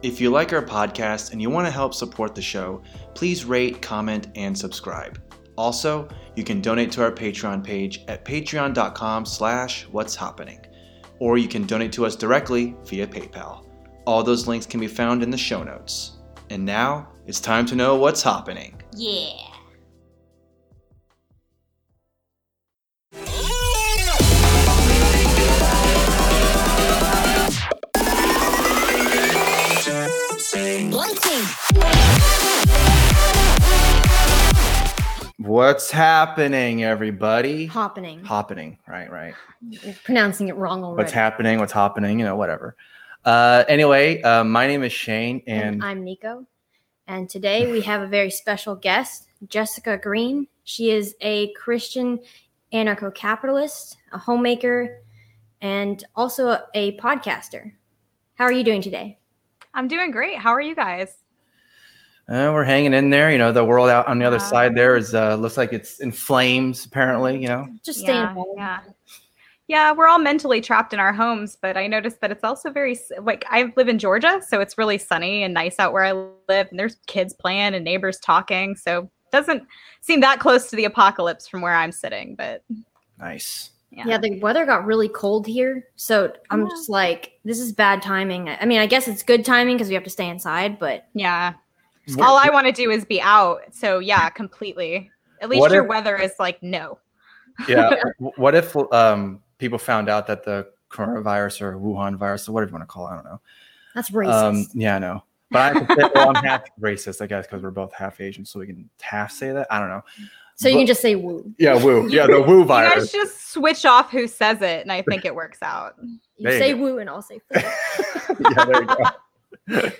If you like our podcast and you want to help support the show, please rate, comment, and subscribe. Also, you can donate to our Patreon page at patreon.com slash what's happening. Or you can donate to us directly via PayPal. All those links can be found in the show notes. And now, it's time to know what's happening. Yeah. What's happening, everybody? Happening. Happening, right, right. You're pronouncing it wrong already. What's happening? What's happening? You know, whatever. Uh, anyway, uh, my name is Shane, And and I'm Nico. And today we have a very special guest, Jessica Green. She is a Christian anarcho capitalist, a homemaker, and also a, a podcaster. How are you doing today? I'm doing great. How are you guys? Uh, we're hanging in there. You know, the world out on the other Yeah. side there is uh, looks like it's in flames. Apparently, you know. Just staying yeah, home. yeah. Yeah, we're all mentally trapped in our homes, but I noticed that it's also very like I live in Georgia, so it's really sunny and nice out where I live, and there's kids playing and neighbors talking, so it doesn't seem that close to the apocalypse from where I'm sitting, but Nice. yeah. Yeah, the weather got really cold here. So I'm Yeah. just like, this is bad timing. I mean, I guess it's good timing because we have to stay inside, but yeah. What- All I want to do is be out. So yeah, completely. At least What your if- weather is like no. yeah. What if um, people found out that the coronavirus or Wuhan virus or whatever you want to call it, I don't know. that's racist. Um, yeah, I know. But I have to say, well, I'm half racist, I guess, because we're both half Asian, so we can half say that. I don't know. so you can just say woo. Yeah, woo. Yeah, the woo You guys virus. just switch off who says it, and I think it works out. You There you say go. woo and I'll say foo. yeah, there you go.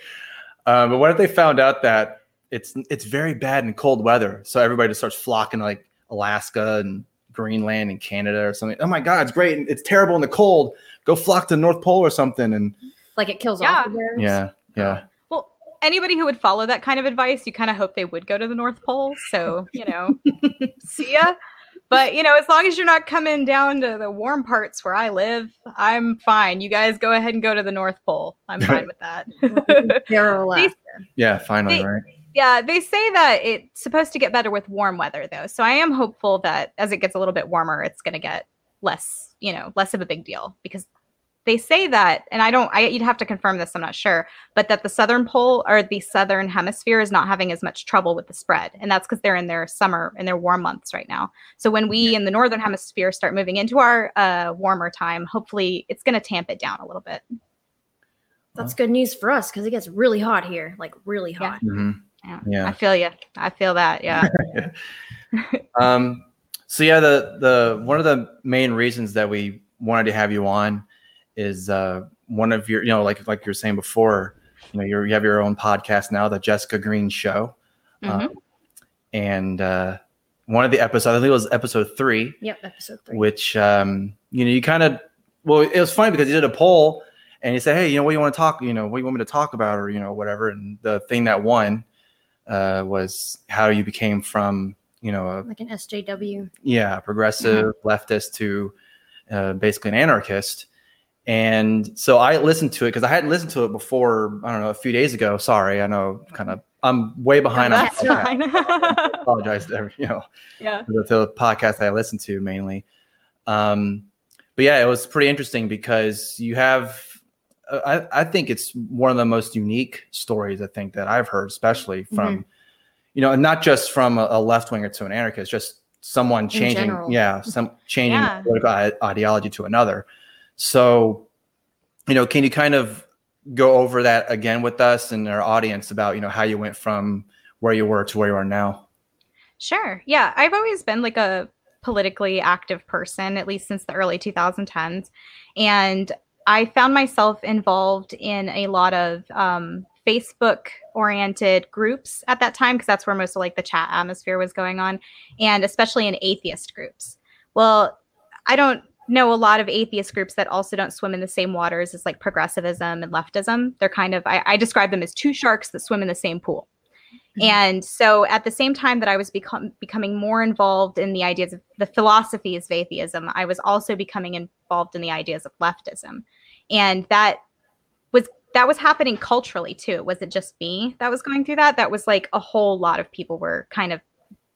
Um, but what if they found out that it's it's very bad in cold weather, so everybody just starts flocking to, like Alaska and Greenland and Canada or something? Oh my God, it's great! It's terrible in the cold. Go flock to the North Pole or something. And like it kills Yeah. off the bears. yeah, yeah, Well, anybody who would follow that kind of advice, you kind of hope they would go to the North Pole. So, you know, see ya. But, you know, as long as you're not coming down to the warm parts where I live, I'm fine. You guys go ahead and go to the North Pole. I'm fine with that. They're yeah. Finally, They- right? yeah, they say that it's supposed to get better with warm weather, though. So I am hopeful that as it gets a little bit warmer, it's going to get less, you know, less of a big deal because they say that, and I don't, I, you'd have to confirm this, I'm not sure, but that the southern pole or the southern hemisphere is not having as much trouble with the spread. And that's because they're in their summer, in their warm months right now. So when we in the northern hemisphere start moving into our uh, warmer time, hopefully it's going to tamp it down a little bit. That's good news for us because it gets really hot here, like really Yeah. hot. Mhm. Yeah. Yeah. I feel you. I feel that. Yeah. um, so yeah, the the one of the main reasons that we wanted to have you on is uh, one of your, you know, like like you were saying before, you know, you're, you have your own podcast now, the Jessica Green Show, Mhm. um, and uh, one of the episodes, I think it was episode three, Yep, episode three. which um, you know, you kind of, well, it was funny because you did a poll and you said, hey, you know, what do you want to talk, you know, what do you want me to talk about, or you know, whatever, and the thing that won uh, was how you became from, you know, a like an SJW. yeah, progressive leftist to uh, basically an anarchist. And so I listened to it because I hadn't listened to it before. I don't know a few days ago. Sorry, I know kind of I'm way behind. on That's podcasts. fine. I apologize to every, you know yeah. to the, to the podcast I listen to mainly. Um, but yeah, it was pretty interesting because you have. I, I think it's one of the most unique stories I think that I've heard, especially from, you know, and not just from a, a left winger to an anarchist, just someone changing, yeah, some changing Yeah. political ideology to another. So, you know, can you kind of go over that again with us and our audience about you know how you went from where you were to where you are now? Sure. Yeah. I've always been like a politically active person, at least since the early 2010s. And I found myself involved in a lot of um, Facebook oriented groups at that time, because that's where most of like the chat atmosphere was going on, and especially in atheist groups. Well, I don't know a lot of atheist groups that also don't swim in the same waters as like progressivism and leftism. They're kind of, I, I describe them as two sharks that swim in the same pool. Mm-hmm. And so at the same time that I was become, becoming more involved in the ideas of the philosophies of atheism, I was also becoming involved in the ideas of leftism. And that was that was happening culturally too. It wasn't just me that was going through that. That was like a whole lot of people were kind of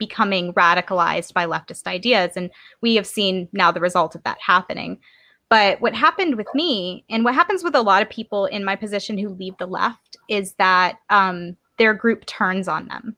becoming radicalized by leftist ideas. And we have seen now the result of that happening. But what happened with me, and what happens with a lot of people in my position who leave the left, is that um, their group turns on them.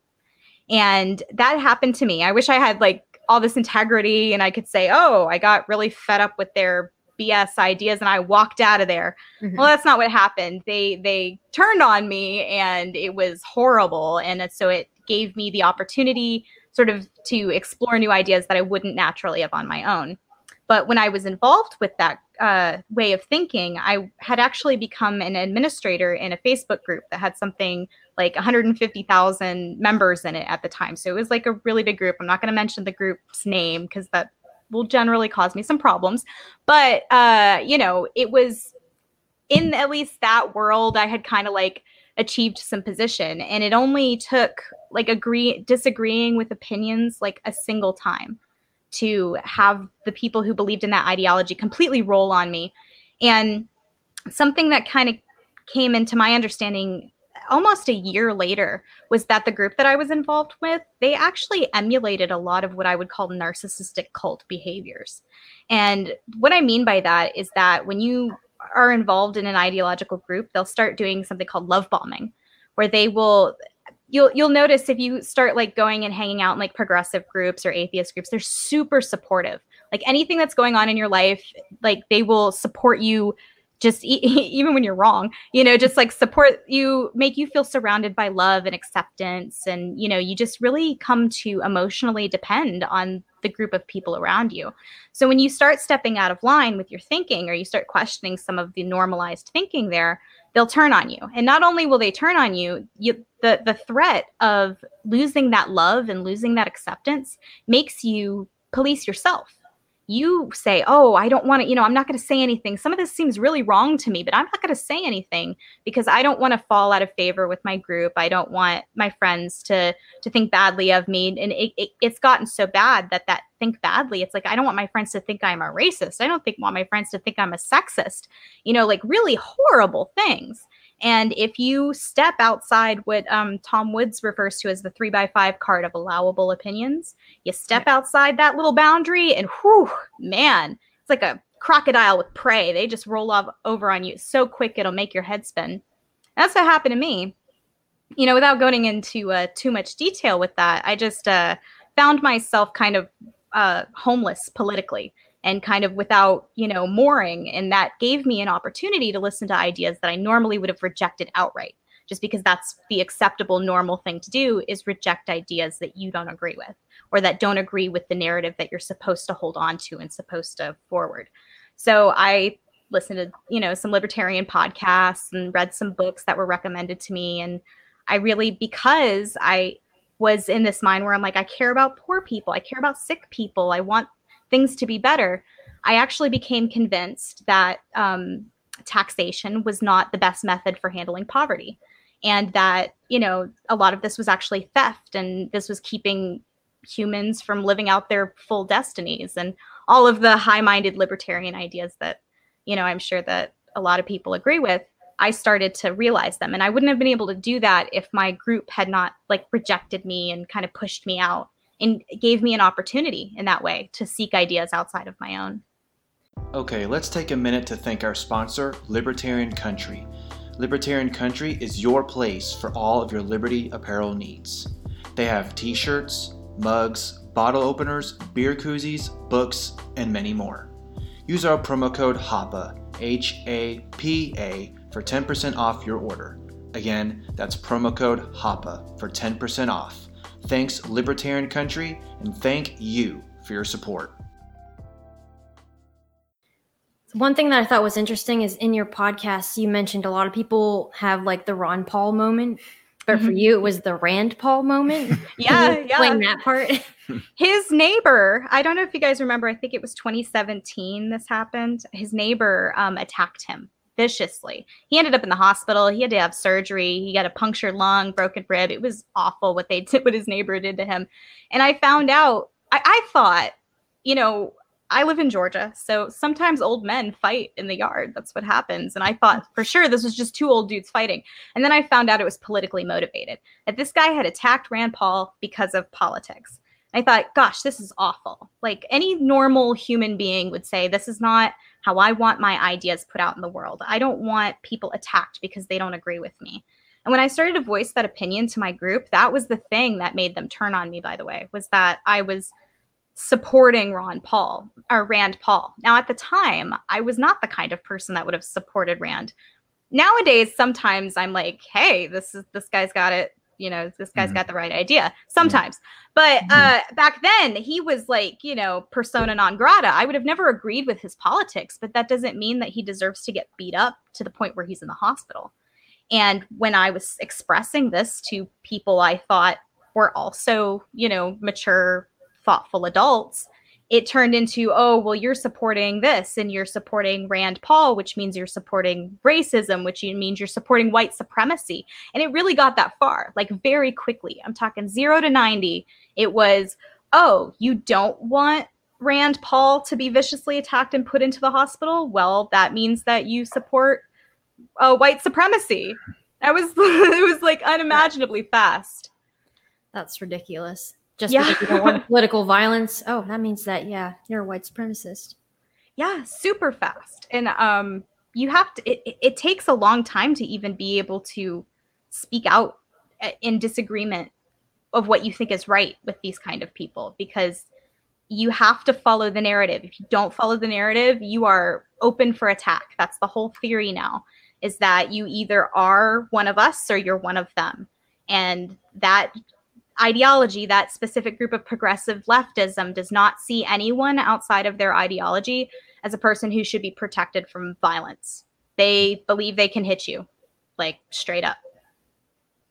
And that happened to me. I wish I had like all this integrity and I could say, oh, I got really fed up with their BS ideas and I walked out of there. Mm-hmm. Well, that's not what happened. They they turned on me and it was horrible. And so it gave me the opportunity sort of to explore new ideas that I wouldn't naturally have on my own. But when I was involved with that uh, way of thinking, I had actually become an administrator in a Facebook group that had something like 150,000 members in it at the time. So it was like a really big group. I'm not going to mention the group's name because that will generally cause me some problems. But, uh, you know, it was in at least that world, I had kind of like achieved some position. And it only took like agree disagreeing with opinions like a single time to have the people who believed in that ideology completely roll on me. And something that kind of came into my understanding almost a year later was that the group that I was involved with, they actually emulated a lot of what I would call narcissistic cult behaviors. And what I mean by that is that when you are involved in an ideological group, they'll start doing something called love bombing, where they will you'll you'll notice if you start like going and hanging out in like progressive groups or atheist groups, they're super supportive. Like anything that's going on in your life, like they will support you just e- even when you're wrong you know just like support you make you feel surrounded by love and acceptance. And you know you just really come to emotionally depend on the group of people around you. So when you start stepping out of line with your thinking or you start questioning some of the normalized thinking there they'll turn on you. And not only will they turn on you, you the the threat of losing that love and losing that acceptance makes you police yourself you say, Oh, I don't want to, you know, I'm not going to say anything. Some of this seems really wrong to me, but I'm not going to say anything because I don't want to fall out of favor with my group. I don't want my friends to to think badly of me. And it, it, it's gotten so bad that that think badly. It's like, I don't want my friends to think I'm a racist. I don't think want my friends to think I'm a sexist, you know, like really horrible things. And if you step outside what um, Tom Woods refers to as the three by five card of allowable opinions, you step outside that little boundary, and whew, man, it's like a crocodile with prey. They just roll off over on you so quick it'll make your head spin. That's what happened to me. You know, without going into uh, too much detail with that, I just uh, found myself kind of uh, homeless politically and kind of without, you know, mooring. And that gave me an opportunity to listen to ideas that I normally would have rejected outright, just because that's the acceptable, normal thing to do is reject ideas that you don't agree with or that don't agree with the narrative that you're supposed to hold on to and supposed to forward. So I listened to, you know, some libertarian podcasts and read some books that were recommended to me. And I really, because I was in this mind where I'm like, I care about poor people, I care about sick people, I want things to be better, I actually became convinced that um, taxation was not the best method for handling poverty. And that, you know, a lot of this was actually theft and this was keeping humans from living out their full destinies and all of the high minded libertarian ideas that, you know, I'm sure that a lot of people agree with. I started to realize them. And I wouldn't have been able to do that if my group had not like rejected me and kind of pushed me out and gave me an opportunity in that way to seek ideas outside of my own. Okay, let's take a minute to thank our sponsor, Libertarian Country. Libertarian Country is your place for all of your Liberty apparel needs. They have t shirts, mugs, bottle openers, beer koozies, books, and many more. Use our promo code HAPA, H A P A, for 10% off your order. Again, that's promo code HAPA for 10% off. Thanks, Libertarian Country, and thank you for your support. One thing that I thought was interesting is in your podcast, you mentioned a lot of people have like the Ron Paul moment, but for mm-hmm. you, it was the Rand Paul moment. yeah, yeah. Explain that part. His neighbor, I don't know if you guys remember, I think it was 2017 this happened. His neighbor um, attacked him viciously. He ended up in the hospital. He had to have surgery. He got a punctured lung, broken rib. It was awful what they did, what his neighbor did to him. And I found out, I, I thought, you know, I live in Georgia, so sometimes old men fight in the yard. That's what happens. And I thought for sure this was just two old dudes fighting. And then I found out it was politically motivated. That this guy had attacked Rand Paul because of politics. I thought, gosh, this is awful. Like any normal human being would say, this is not how I want my ideas put out in the world. I don't want people attacked because they don't agree with me. And when I started to voice that opinion to my group, that was the thing that made them turn on me, by the way, was that I was supporting Ron Paul or Rand Paul. Now, at the time, I was not the kind of person that would have supported Rand. Nowadays, sometimes I'm like, hey, this is this guy's got it. You know, this guy's mm-hmm. got the right idea sometimes. But mm-hmm. uh, back then, he was like, you know, persona non grata. I would have never agreed with his politics, but that doesn't mean that he deserves to get beat up to the point where he's in the hospital. And when I was expressing this to people I thought were also, you know, mature thoughtful adults, it turned into, oh, well, you're supporting this and you're supporting Rand Paul, which means you're supporting racism, which means you're supporting white supremacy. And it really got that far, like very quickly. I'm talking zero to 90. It was, oh, you don't want Rand Paul to be viciously attacked and put into the hospital? Well, that means that you support uh, white supremacy. That was, it was like unimaginably fast. That's ridiculous just yeah. because you don't want political violence. Oh, that means that yeah, you're a white supremacist. Yeah, super fast, and um, you have to. It, it takes a long time to even be able to speak out uh, in disagreement of what you think is right with these kind of people because you have to follow the narrative. If you don't follow the narrative, you are open for attack. That's the whole theory now is that you either are one of us or you're one of them. And that ideology, that specific group of progressive leftism does not see anyone outside of their ideology as a person who should be protected from violence. They believe they can hit you, like straight up.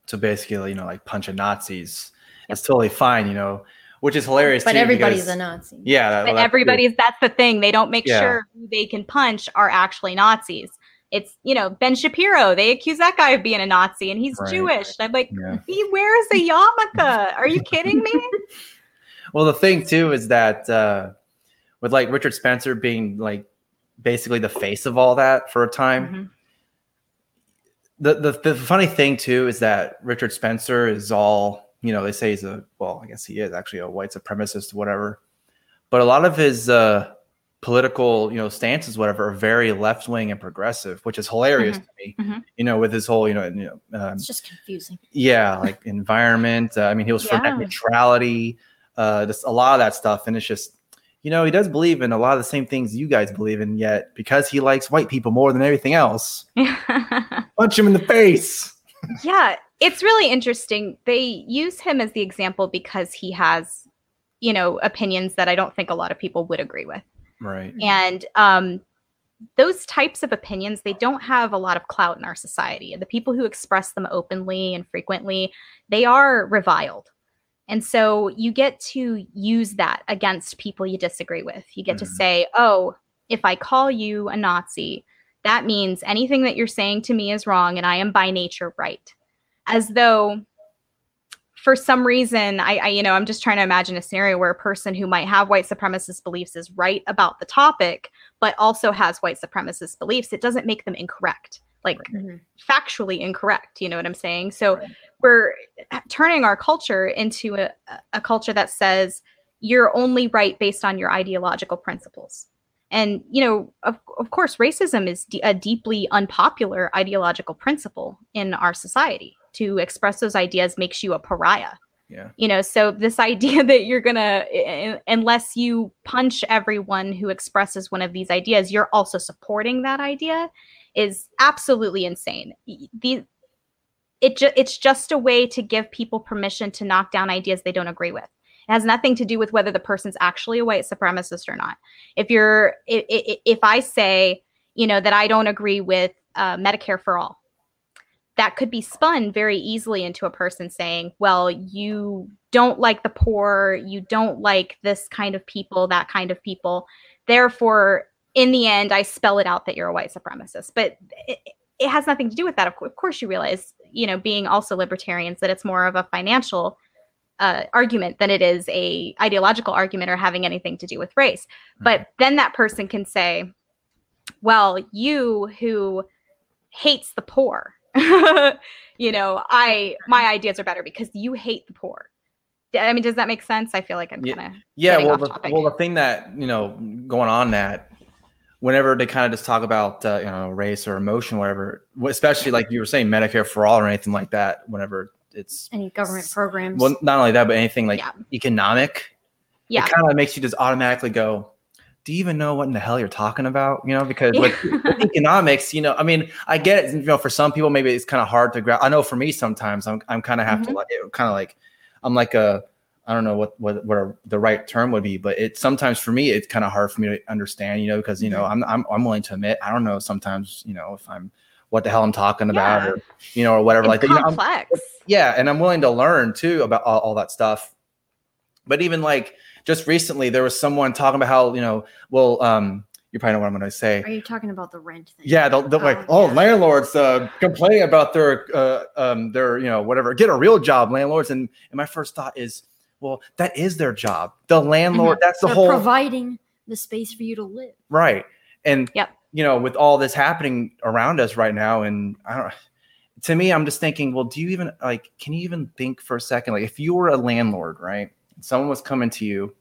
So basically, you know, like punching Nazis, yep. it's totally fine, you know, which is hilarious. But too, everybody's because, a Nazi. Yeah, but everybody's that's the thing. They don't make yeah. sure who they can punch are actually Nazis it's you know Ben Shapiro. They accuse that guy of being a Nazi, and he's right. Jewish. I'm like, yeah. he wears a yarmulke. Are you kidding me? well, the thing too is that uh, with like Richard Spencer being like basically the face of all that for a time. Mm-hmm. The, the the funny thing too is that Richard Spencer is all you know. They say he's a well, I guess he is actually a white supremacist, whatever. But a lot of his uh, political, you know, stances, whatever, are very left wing and progressive, which is hilarious mm-hmm. to me. Mm-hmm. You know, with his whole, you know, you know, um, it's just confusing. Yeah, like environment. Uh, I mean, he was yeah. for net neutrality, uh, just a lot of that stuff, and it's just, you know, he does believe in a lot of the same things you guys believe in. Yet, because he likes white people more than everything else, punch him in the face. yeah, it's really interesting. They use him as the example because he has, you know, opinions that I don't think a lot of people would agree with. Right. And um, those types of opinions, they don't have a lot of clout in our society. The people who express them openly and frequently, they are reviled. And so you get to use that against people you disagree with. You get mm-hmm. to say, oh, if I call you a Nazi, that means anything that you're saying to me is wrong and I am by nature right. As though for some reason, I, I, you know, I'm just trying to imagine a scenario where a person who might have white supremacist beliefs is right about the topic, but also has white supremacist beliefs. It doesn't make them incorrect, like mm-hmm. factually incorrect. You know what I'm saying? So right. we're turning our culture into a, a culture that says you're only right based on your ideological principles. And, you know, of, of course, racism is d- a deeply unpopular ideological principle in our society to express those ideas makes you a pariah. Yeah. You know, so this idea that you're going to, unless you punch everyone who expresses one of these ideas, you're also supporting that idea is absolutely insane. The, it ju- it's just a way to give people permission to knock down ideas they don't agree with. It has nothing to do with whether the person's actually a white supremacist or not. If you're, if, if I say, you know, that I don't agree with uh, Medicare for all, that could be spun very easily into a person saying, well, you don't like the poor, you don't like this kind of people, that kind of people. Therefore, in the end, I spell it out that you're a white supremacist. But it, it has nothing to do with that. Of, course, you realize, you know, being also libertarians, that it's more of a financial uh, argument than it is a ideological argument or having anything to do with race. Mm-hmm. But then that person can say, "Well, you who hates the poor, you know, I my ideas are better because you hate the poor." I mean, does that make sense? I feel like I'm Yeah. kind of Yeah, getting well, off the, topic. well, the thing that you know going on that whenever they kind of just talk about uh, you know race or emotion, whatever, especially like you were saying Medicare for all or anything like that, whenever it's Any government programs. well, not only that, but anything like Yeah. economic, yeah. it kind of makes you just automatically go. Do you even know what in the hell you're talking about? You know, because with, with economics, you know, I mean, I get it. You know, for some people, maybe it's kind of hard to grab. I know for me, sometimes I'm, I'm kind of have to Mhm. like, kind of like, I'm like a, I don't know what, what, what the right term would be, but it sometimes for me, it's kind of hard for me to understand, you know, because, you know, I'm, I'm, I'm willing to admit, I don't know sometimes, you know, if I'm, what the hell I'm talking about Yeah. or, you know, or whatever It's like that. You know, complex. yeah and i'm willing to learn too about all, all that stuff but even like just recently there was someone talking about how you know well um you probably know what i'm going to say Are you talking about the rent thing? yeah they'll, they'll like Oh, oh yeah. landlords uh complaining about their uh um their you know whatever get a real job landlords and, and my first thought is well that is their job the landlord that's the They're whole providing the space for you to live. right and Yep. you know with all this happening around us right now and i don't to me i'm just thinking well do you even like can you even think for a second like if you were a landlord right and someone was coming to you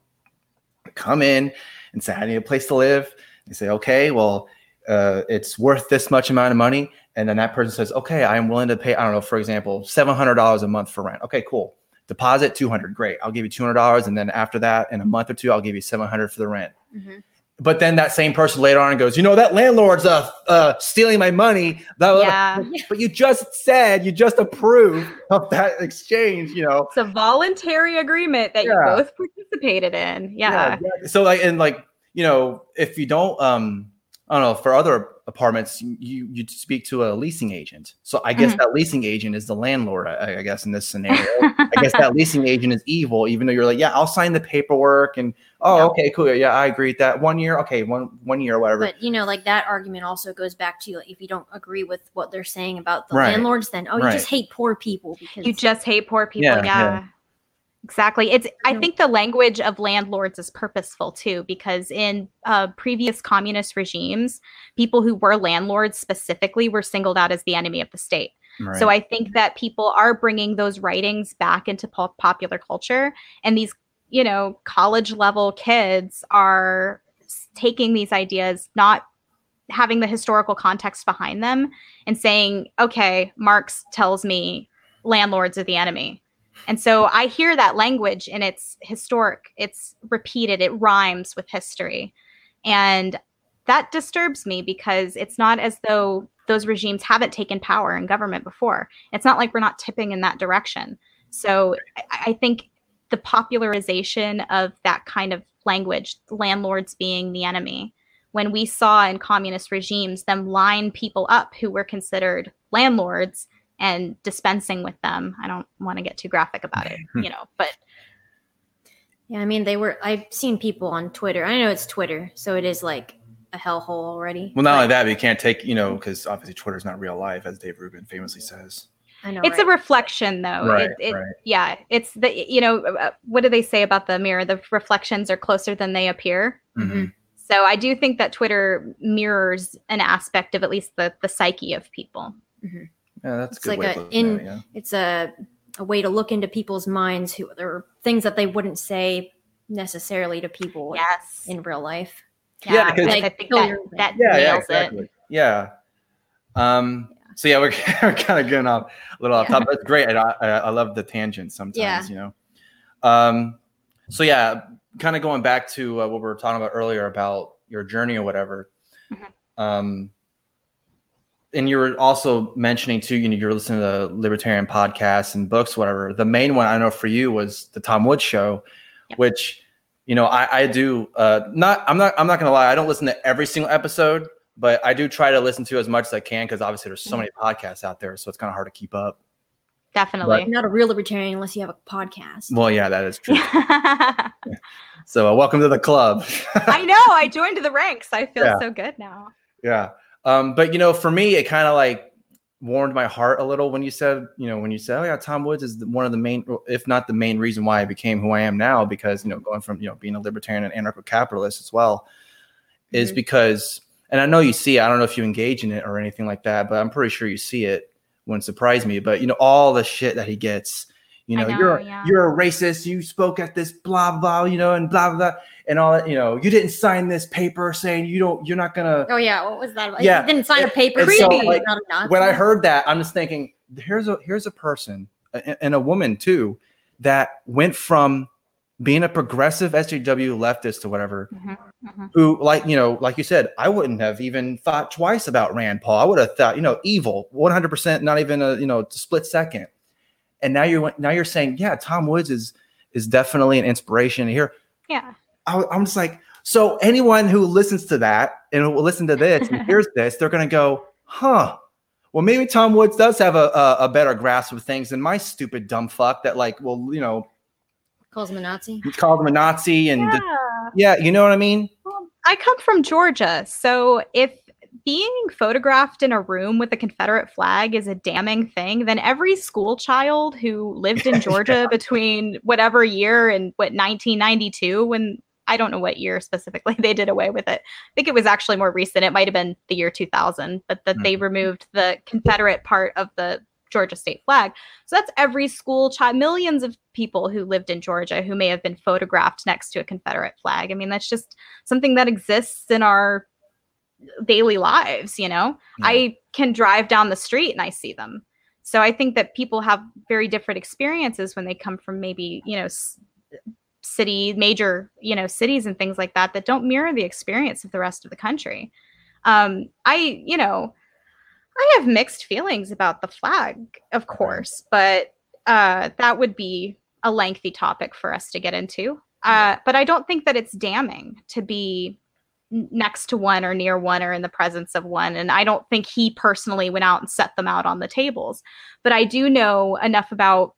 come in and say i need a place to live. You say okay well uh, it's worth this much amount of money. And then that person says okay i am willing to pay i don't know for example $700 a month for rent. Okay cool. Deposit 200 great. I'll give you $200 and then after that in a month or two i'll give you 700 for the rent. Mhm. But then that same person later on goes, you know, that landlord's uh, uh stealing my money. Blah, blah, blah." Yeah. But you just said you just approved of that exchange, you know. It's a voluntary agreement that Yeah. you both participated in. Yeah. exactly. So like and like, you know, if you don't um I don't know, for other apartments, you you speak to a leasing agent. So I guess Mhm. that leasing agent is the landlord, I, I guess, in this scenario. I guess that leasing agent is evil, even though you're like, yeah, I'll sign the paperwork and oh, Yeah. okay, cool. Yeah, I agree with that. One year, okay, one one year, whatever. But you know, like that argument also goes back to like if you don't agree with what they're saying about the Right. landlords, then oh, you Right. just hate poor people because You just hate poor people. Yeah, Yeah. yeah. Exactly. It's I think the language of landlords is purposeful too because in uh, previous communist regimes, people who were landlords specifically were singled out as the enemy of the state. So I think that people are bringing those writings back into pop- popular culture, and these, you know, college level kids are taking these ideas, not having the historical context behind them, and saying, "Okay, Marx tells me landlords are the enemy." And so I hear that language, and it's historic. It's repeated. It rhymes with history, and that disturbs me because it's not as though those regimes haven't taken power in government before. It's not like we're not tipping in that direction. So I, think the popularization of that kind of language, landlords being the enemy, when we saw in communist regimes them line people up who were considered landlords and dispensing with them. I don't want to get too graphic about it, you know, but yeah, I mean they were. I've seen people on Twitter. I know it's Twitter, so it is like a hellhole already. Well, not but only that, but you can't take, you know, because obviously Twitter's not real life, as Dave Rubin famously says. I know it's right? a reflection though. Right, it, it, right. Yeah, it's the, you know, uh, what do they say about the mirror? The reflections are closer than they appear. Mhm. So I do think that Twitter mirrors an aspect of at least the the psyche of people. Yeah, that's a It's good like way a in- at it, yeah. it's a a way to look into people's minds who there are things that they wouldn't say necessarily to people Yes. in real life. Yeah, Yeah, because- I think that, that Yeah, yeah, nails exactly. it. Yeah. Um. So yeah, we're, we're kind of getting off a little off Yeah. topic. It's great. I, I, I love the tangents sometimes. Yeah. You know. Um. So yeah, kind of going back to uh, what we were talking about earlier about your journey or whatever. Mhm. Um. And you were also mentioning too, you know, you're listening to libertarian podcasts and books, whatever. The main one I know for you was the Tom Woods show, Yeah. which you know I, I do. Uh, not I'm not I'm not gonna lie, I don't listen to every single episode, but I do try to listen to as much as I can because obviously there's so many podcasts out there, so it's kind of hard to keep up. Definitely. You're not a real libertarian unless you have a podcast. Well, yeah, that is true. So uh, welcome to the club. I know. I joined the ranks. I feel Yeah. so good now. Yeah. Um, but you know, for me, it kind of like warmed my heart a little when you said, you know, when you said, "Oh yeah, Tom Woods is one of the main, if not the main reason why I became who I am now." Because you know, going from you know being a libertarian and anarcho-capitalist as well, is Mhm. because, and I know you see, it, I don't know if you engage in it or anything like that, but I'm pretty sure you see it. Wouldn't surprise me, but you know, all the shit that he gets. You know, know, you're yeah. you're a racist. You spoke at this blah blah, you know, and blah blah, blah and all that. You know, you didn't sign this paper saying you don't, you're not gonna. Oh yeah, what was that? about? Yeah, he didn't sign a paper. and so, like, when I heard that, I'm just thinking, here's a here's a person and a woman too that went from being a progressive SJW leftist or whatever, Mhm, mhm. who like you know, like you said, I wouldn't have even thought twice about Rand Paul. I would have thought, you know, evil, 100, percent not even a you know split second. And now you're now you're saying, yeah, Tom Woods is is definitely an inspiration here. Yeah. I, I'm just like, so anyone who listens to that and will listen to this and hears this, they're gonna go, huh? Well, maybe Tom Woods does have a, a, a better grasp of things than my stupid dumb fuck that like, well, you know, calls him a Nazi. called him a Nazi and Yeah. the- yeah, you know what I mean? Well, I come from Georgia, so if being photographed in a room with a Confederate flag is a damning thing, then every school child who lived in Georgia between whatever year and what 1992, when I don't know what year specifically they did away with it. I think it was actually more recent. It might have been the year 2000, but that they mm-hmm. removed the Confederate part of the Georgia state flag. So that's every school child, millions of people who lived in Georgia who may have been photographed next to a Confederate flag. I mean, that's just something that exists in our daily lives, you know? Yeah. I can drive down the street and I see them. So I think that people have very different experiences when they come from maybe, you know, s- city, major, you know, cities and things like that that don't mirror the experience of the rest of the country. Um, I, you know, I have mixed feelings about the flag, of course, but uh, that would be a lengthy topic for us to get into. Uh, but I don't think that it's damning to be next to one or near one or in the presence of one. And I don't think he personally went out and set them out on the tables. But I do know enough about,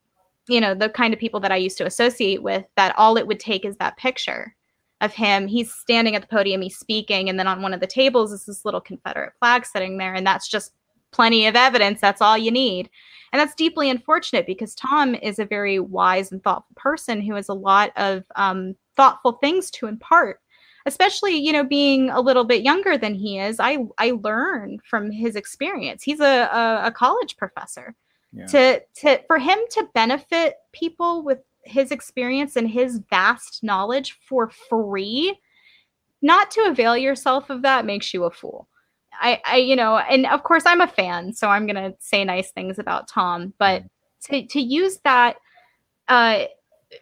you know, the kind of people that I used to associate with that all it would take is that picture of him. He's standing at the podium, he's speaking, and then on one of the tables is this little Confederate flag sitting there. And that's just plenty of evidence. That's all you need. And that's deeply unfortunate because Tom is a very wise and thoughtful person who has a lot of um, thoughtful things to impart. Especially, you know, being a little bit younger than he is, I I learn from his experience. He's a a, a college professor. Yeah. To to for him to benefit people with his experience and his vast knowledge for free, not to avail yourself of that makes you a fool. I, I, you know, and of course I'm a fan, so I'm gonna say nice things about Tom, but to to use that uh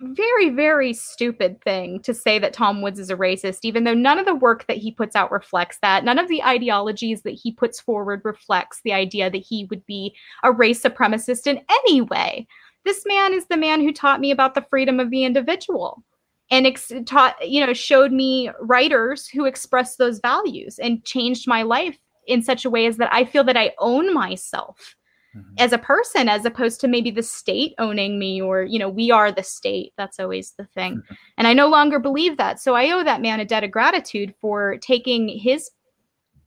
very, very stupid thing to say that Tom Woods is a racist, even though none of the work that he puts out reflects that. None of the ideologies that he puts forward reflects the idea that he would be a race supremacist in any way. This man is the man who taught me about the freedom of the individual and ex- taught you know showed me writers who expressed those values and changed my life in such a way as that i feel that i own myself Mhm. as a person as opposed to maybe the state owning me or you know we are the state that's always the thing. And i no longer believe that. So i owe that man a debt of gratitude for taking his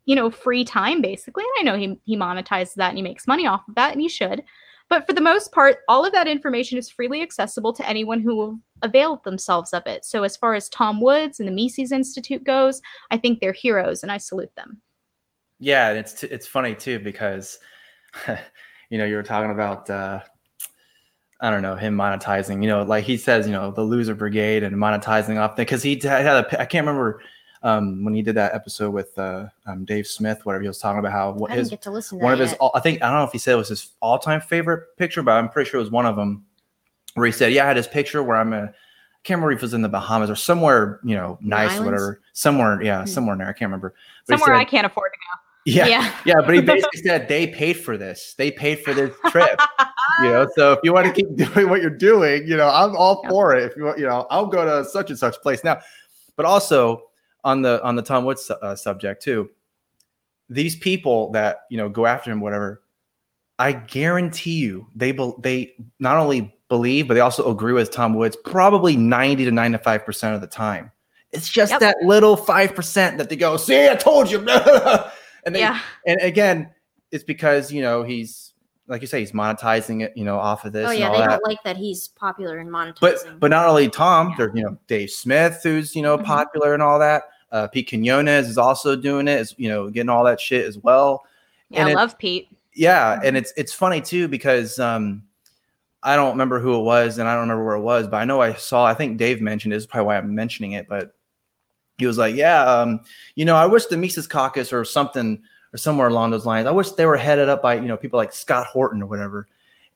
you know free time basically. And i know he, he monetizes that and he makes money off of that and he should. But for the most part all of that information is freely accessible to anyone who will avail themselves of it. So as far as tom woods and the mises institute goes i think they're heroes and i salute them Yeah, and it's t- it's funny too because you know you were talking about uh, I don't know him monetizing. You know, like he says, you know, the loser brigade and monetizing off because he had a I can't remember um, when he did that episode with uh, um, Dave Smith, whatever he was talking about how what I didn't his get to listen to one of his all, I think I don't know if he said it was his all time favorite picture, but I'm pretty sure it was one of them where he said, "Yeah, I had this picture where I'm a." I can't remember if it was in the Bahamas or somewhere, you know, nice, islands? whatever. Somewhere, yeah, Hmm. somewhere in there. I can't remember. But he somewhere i can't afford to yeah, yeah. yeah, but he basically said they paid for this. They paid for this trip. you know, so if you want to keep doing what you're doing, you know, I'm all Yeah. for it. If you want, you know, I'll go to such and such place now. But also on the on the Tom Woods uh, subject too, these people that you know go after him, whatever. I guarantee you, they bel they not only believe, but they also agree with Tom Woods probably 90 to 95 percent of the time. It's just Yep. that little five percent that they go, see, I told you. and they yeah and again, it's because you know he's like you say, he's monetizing it, you know, off of this. Oh yeah, they that. don't like that he's popular and monetizing. but but not only Tom, Yeah. there's you know Dave Smith who's you know Mhm. popular and all that. Uh, Pete Quinones is also doing it, is you know getting all that shit as well. Yeah, And I it- love Pete. Yeah, Mhm. and it's it's funny too because um, I don't remember who it was and I don't remember where it was, but I know I saw. I think Dave mentioned it. This is probably why I'm mentioning it, but he was like, "Yeah, um, you know, I wish the Mises Caucus or something or somewhere along those lines. I wish they were headed up by you know people like Scott Horton or whatever."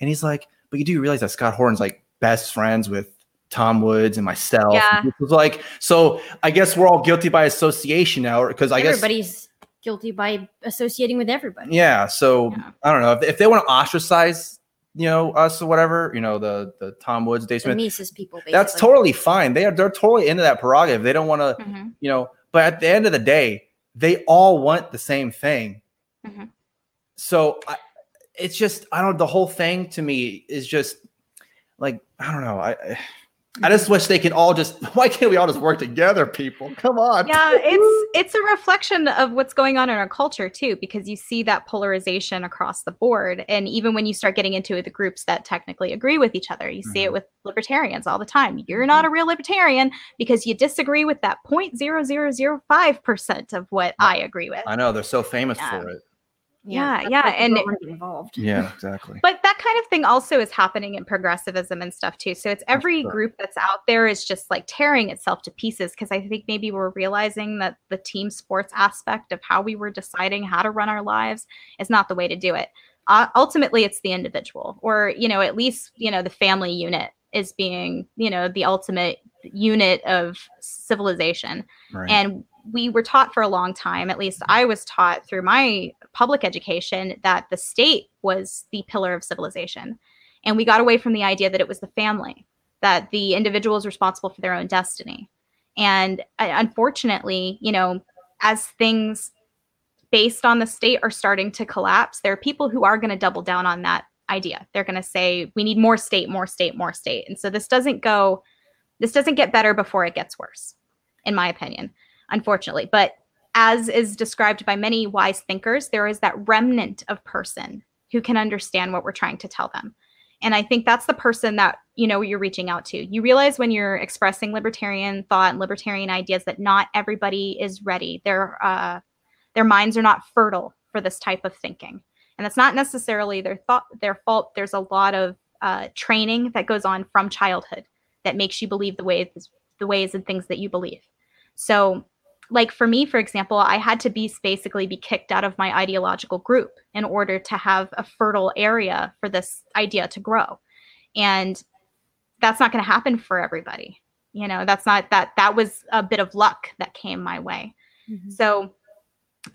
And he's like, "But you do realize that Scott Horton's like best friends with." Tom Woods and myself. Yeah. It was like, so I guess we're all guilty by association now, because I guess everybody's guilty by associating with everybody. yeah. So Yeah. I don't know if, if they want to ostracize, you know, us or whatever, you know, the the Tom Woods, Dave Smith, Mises people. Basically. that's totally fine. They are they're totally into that prerogative. They don't want to, Mhm. you know, but at the end of the day, they all want the same thing. Mhm. So I, it's just I don't. The whole thing to me is just like I don't know. I I- I just wish they could all just. Why can't we all just work together, people? Come on. yeah it's it's a reflection of what's going on in our culture too because you see that polarization across the board and even when you start getting into the groups that technically agree with each other you see it Mhm. with libertarians all the time you're not a real libertarian because you disagree with that 0.0005% of what i agree with I know they're so famous Yeah. for it. Yeah, that's yeah, and- don't involved. Yeah, exactly. But that kind of thing also is happening in progressivism and stuff too. So it's every sure. group that's out there is just like tearing itself to pieces because I think maybe we're realizing that the team sports aspect of how we were deciding how to run our lives is not the way to do it. Uh, ultimately, it's the individual, or you know, at least you know the family unit is being you know the ultimate unit of civilization Right. and we were taught for a long time at least i was taught through my public education that the state was the pillar of civilization. And we got away from the idea that it was the family that the individual is responsible for their own destiny. And uh, unfortunately you know as things based on the state are starting to collapse there are people who are going to double down on that idea. They're going to say we need more state more state more state. And so this doesn't go this doesn't get better before it gets worse in my opinion unfortunately. But as is described by many wise thinkers, there is that remnant of person who can understand what we're trying to tell them. And I think that's the person that, you know, you're reaching out to. You realize when you're expressing libertarian thought and libertarian ideas that not everybody is ready. Their uh, their minds are not fertile for this type of thinking. And that's not necessarily their thought their fault. There's a lot of uh, training that goes on from childhood that makes you believe the ways the ways and things that you believe. So like for me for example i had to be basically be kicked out of my ideological group in order to have a fertile area for this idea to grow and that's not going to happen for everybody you know that's not that that was a bit of luck that came my way Mhm. so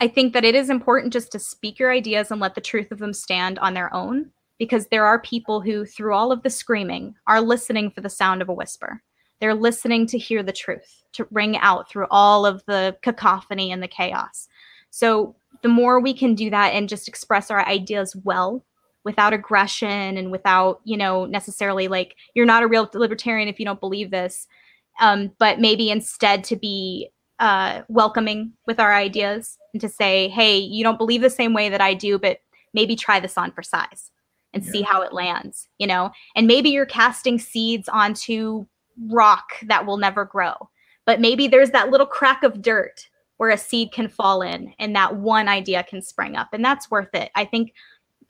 I think that it is important just to speak your ideas and let the truth of them stand on their own because there are people who, through all of the screaming, are listening for the sound of a whisper. They're listening to hear the truth, to ring out through all of the cacophony and the chaos. So the more we can do that and just express our ideas well without aggression and without, you know, necessarily like, you're not a real libertarian if you don't believe this, um, but maybe instead to be uh, welcoming with our ideas and to say, hey, you don't believe the same way that I do, but maybe try this on for size and see how it lands, you know? And maybe you're casting seeds onto rock that will never grow, but maybe there's that little crack of dirt where a seed can fall in and that one idea can spring up. And that's worth it. I think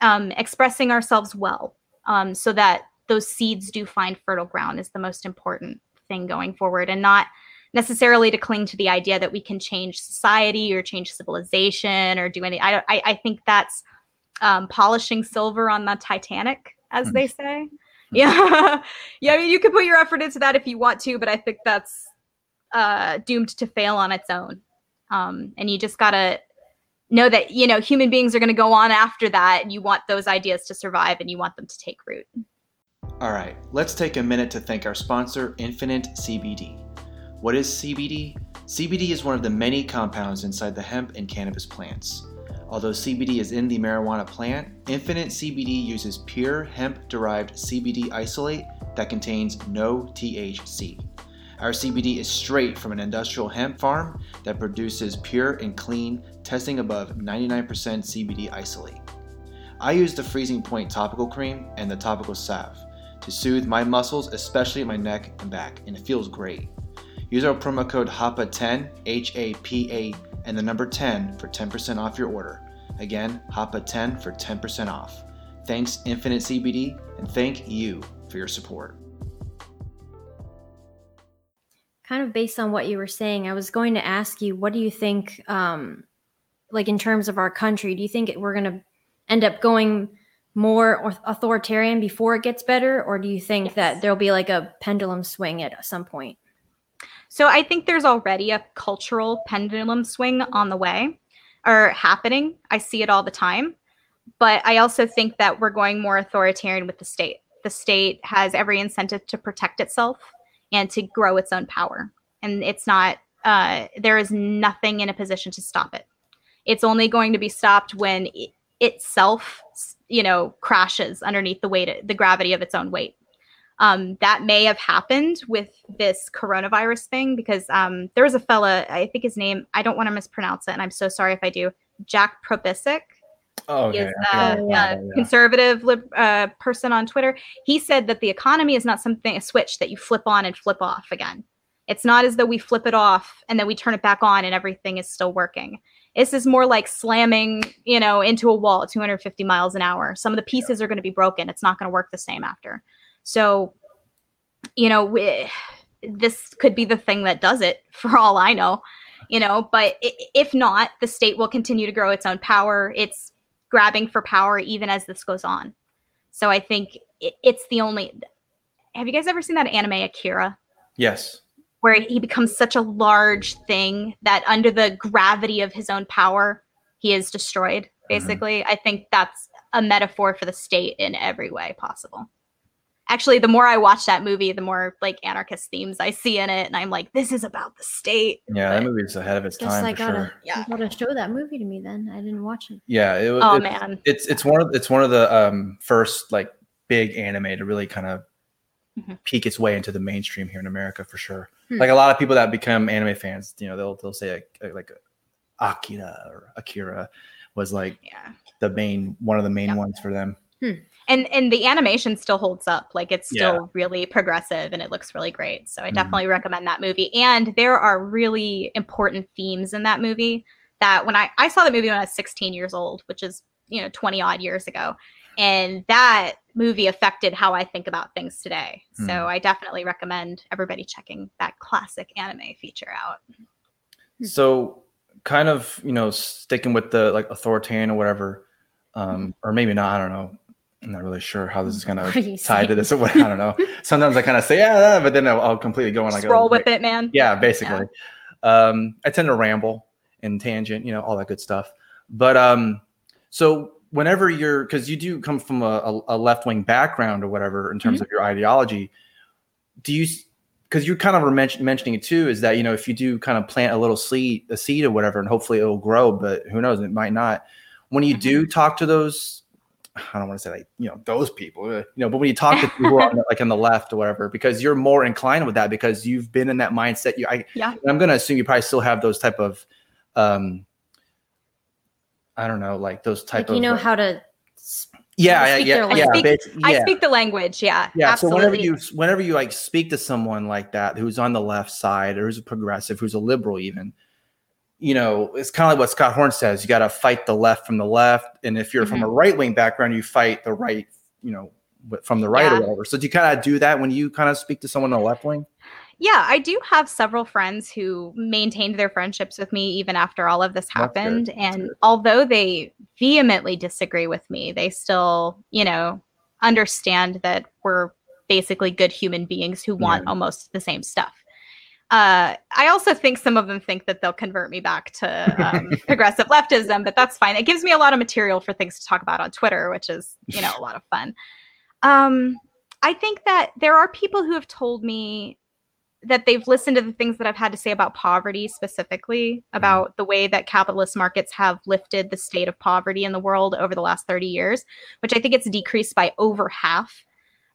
um, expressing ourselves well um, so that those seeds do find fertile ground is the most important thing going forward and not necessarily to cling to the idea that we can change society or change civilization or do any i i, I think that's um, polishing silver on the titanic as they say yeah yeah i mean you can put your effort into that if you want to but i think that's uh, doomed to fail on its own um, and you just gotta know that you know human beings are going to go on after that and you want those ideas to survive and you want them to take root All right, let's take a minute to thank our sponsor, Infinite CBD. What is CBD? CBD is one of the many compounds inside the hemp and cannabis plants. Although CBD is in the marijuana plant, Infinite CBD uses pure hemp derived CBD isolate that contains no THC. Our CBD is straight from an industrial hemp farm that produces pure and clean, testing above 99% CBD isolate. I use the Freezing Point topical cream and the topical salve to soothe my muscles, especially my neck and back, and it feels great. Use our promo code HAPA10, H A P A, and the number 10 for 10% off your order. Again, HAPA10 for 10% off. Thanks, Infinite CBD, and thank you for your support. Kind of based on what you were saying, I was going to ask you, what do you think, um, like in terms of our country, do you think we're going to end up going more authoritarian before it gets better, or do you think yes. that there'll be like a pendulum swing at some point? So I think there's already a cultural pendulum swing on the way or happening. I see it all the time. But I also think that we're going more authoritarian with the state. The state has every incentive to protect itself and to grow its own power. And it's not, uh, there is nothing in a position to stop it. It's only going to be stopped when it itself, you know, crashes underneath the weight, the gravity of its own weight. Um, that may have happened with this coronavirus thing because um, there was a fella, I think his name, I don't want to mispronounce it, and I'm so sorry if I do. Jack Posobiec. Oh, okay. Is a, oh, yeah, yeah. conservative lib, uh, person on Twitter. He said that the economy is not something a switch that you flip on and flip off again. It's not as though we flip it off and then we turn it back on and everything is still working. This is more like slamming, you know, into a wall at 250 miles an hour. Some of the pieces yeah. are going to be broken. It's not going to work the same after. So, you know, we, this could be the thing that does it for all I know, you know, but if not, the state will continue to grow its own power. It's grabbing for power even as this goes on. So I think it's the only. Have you guys ever seen that anime Akira? Yes. Where he becomes such a large thing that under the gravity of his own power, he is destroyed. Mm-hmm. Basically, mm-hmm. I think that's a metaphor for the state in every way possible actually the more I watch that movie, the more like anarchist themes I see in it, and I'm like, this is about the state. Yeah, but that movie is ahead of its time. I gotta, sure. yeah. you gotta show that movie to me. Then I didn't watch it. Yeah. It, oh it, man, it's it's one of it's one of the um, first like big anime to really kind of mm-hmm. peek its way into the mainstream here in America for sure. Hmm. Like a lot of people that become anime fans, you know, they'll they'll say like, like Akira or Akira was like yeah. the main one of the main ones for them. Hmm and and the animation still holds up like it's still yeah. really progressive and it looks really great so i mm-hmm. definitely recommend that movie and there are really important themes in that movie that when i i saw the movie when i was 16 years old which is you know 20 odd years ago and that movie affected how i think about things today mm. so i definitely recommend everybody checking that classic anime feature out so kind of you know sticking with the like authoritarian or whatever um mm-hmm. or maybe not i don't know I'm not really sure how this is going to tie to this. I don't know. Sometimes I kind of say, yeah, but then I'll, I'll completely go on like roll with it, man. Yeah, basically. Yeah. Um, I tend to ramble and tangent, you know, all that good stuff. But um, so whenever you're, because you do come from a, a left wing background or whatever in terms mm-hmm. of your ideology, do you? Because you kind of were mention, mentioning it too, is that you know if you do kind of plant a little seed, a seed or whatever, and hopefully it will grow, but who knows, it might not. When you mm-hmm. do talk to those I don't want to say like you know those people, uh, you know, but when you talk to people on the, like on the left or whatever, because you're more inclined with that because you've been in that mindset. You, I, yeah, I'm going to assume you probably still have those type of, um, I don't know, like those type like of. You know how to. Yeah, yeah, yeah, yeah, speak, yeah. I speak the language. Yeah, yeah. Absolutely. So whenever you whenever you like speak to someone like that who's on the left side or who's a progressive, who's a liberal, even, you know, it's kind of like what Scott Horton says. You got to fight the left from the left, and if you're mm-hmm. from a right wing background, you fight the right, you know, from the right yeah. or whatever. So do you kind of do that when you kind of speak to someone on the left wing? Yeah, I do have several friends who maintained their friendships with me even after all of this happened. And although they vehemently disagree with me, they still, you know, understand that we're basically good human beings who want yeah. almost the same stuff. Uh, I also think some of them think that they'll convert me back to um, progressive leftism, but that's fine. It gives me a lot of material for things to talk about on Twitter, which is, you know, a lot of fun. Um, I think that there are people who have told me that they've listened to the things that I've had to say about poverty specifically, mm-hmm. about the way that capitalist markets have lifted the state of poverty in the world over the last 30 years, which I think it's decreased by over half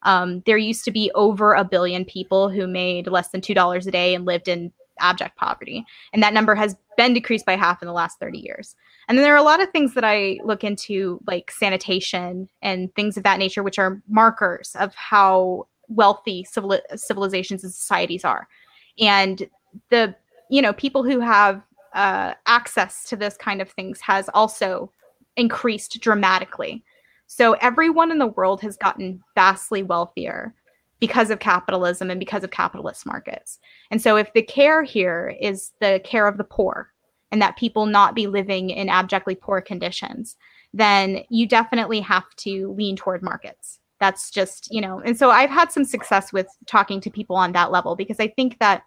um, there used to be over a billion people who made less than $2 a day and lived in abject poverty. And that number has been decreased by half in the last 30 years. And then there are a lot of things that I look into, like sanitation and things of that nature, which are markers of how wealthy civil- civilizations and societies are. And the, you know, people who have uh, access to this kind of things has also increased dramatically. So everyone in the world has gotten vastly wealthier because of capitalism and because of capitalist markets. And so if the care here is the care of the poor and that people not be living in abjectly poor conditions, then you definitely have to lean toward markets. That's just, you know, and so I've had some success with talking to people on that level because I think that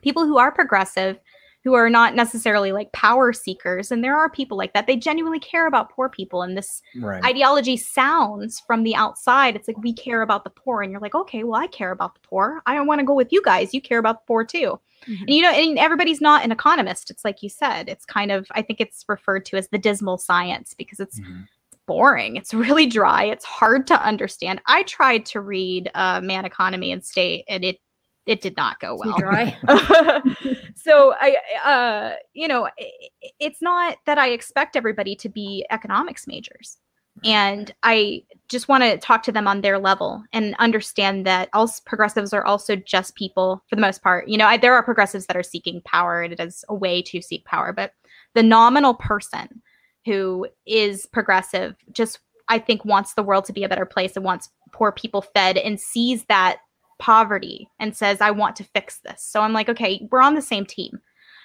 people who are progressive who are not necessarily like power seekers and there are people like that they genuinely care about poor people and this right. ideology sounds from the outside it's like we care about the poor and you're like okay well i care about the poor i don't want to go with you guys you care about the poor too mm-hmm. and you know and everybody's not an economist it's like you said it's kind of i think it's referred to as the dismal science because it's mm-hmm boring. It's really dry. It's hard to understand. I tried to read uh, Man Economy and State, and it it did not go well. so I, uh, you know, it, it's not that I expect everybody to be economics majors, and I just want to talk to them on their level and understand that all progressives are also just people for the most part. You know, I, there are progressives that are seeking power, and it is a way to seek power, but the nominal person who is progressive just I think wants the world to be a better place and wants poor people fed and sees that poverty and says, I want to fix this. So I'm like, okay, we're on the same team.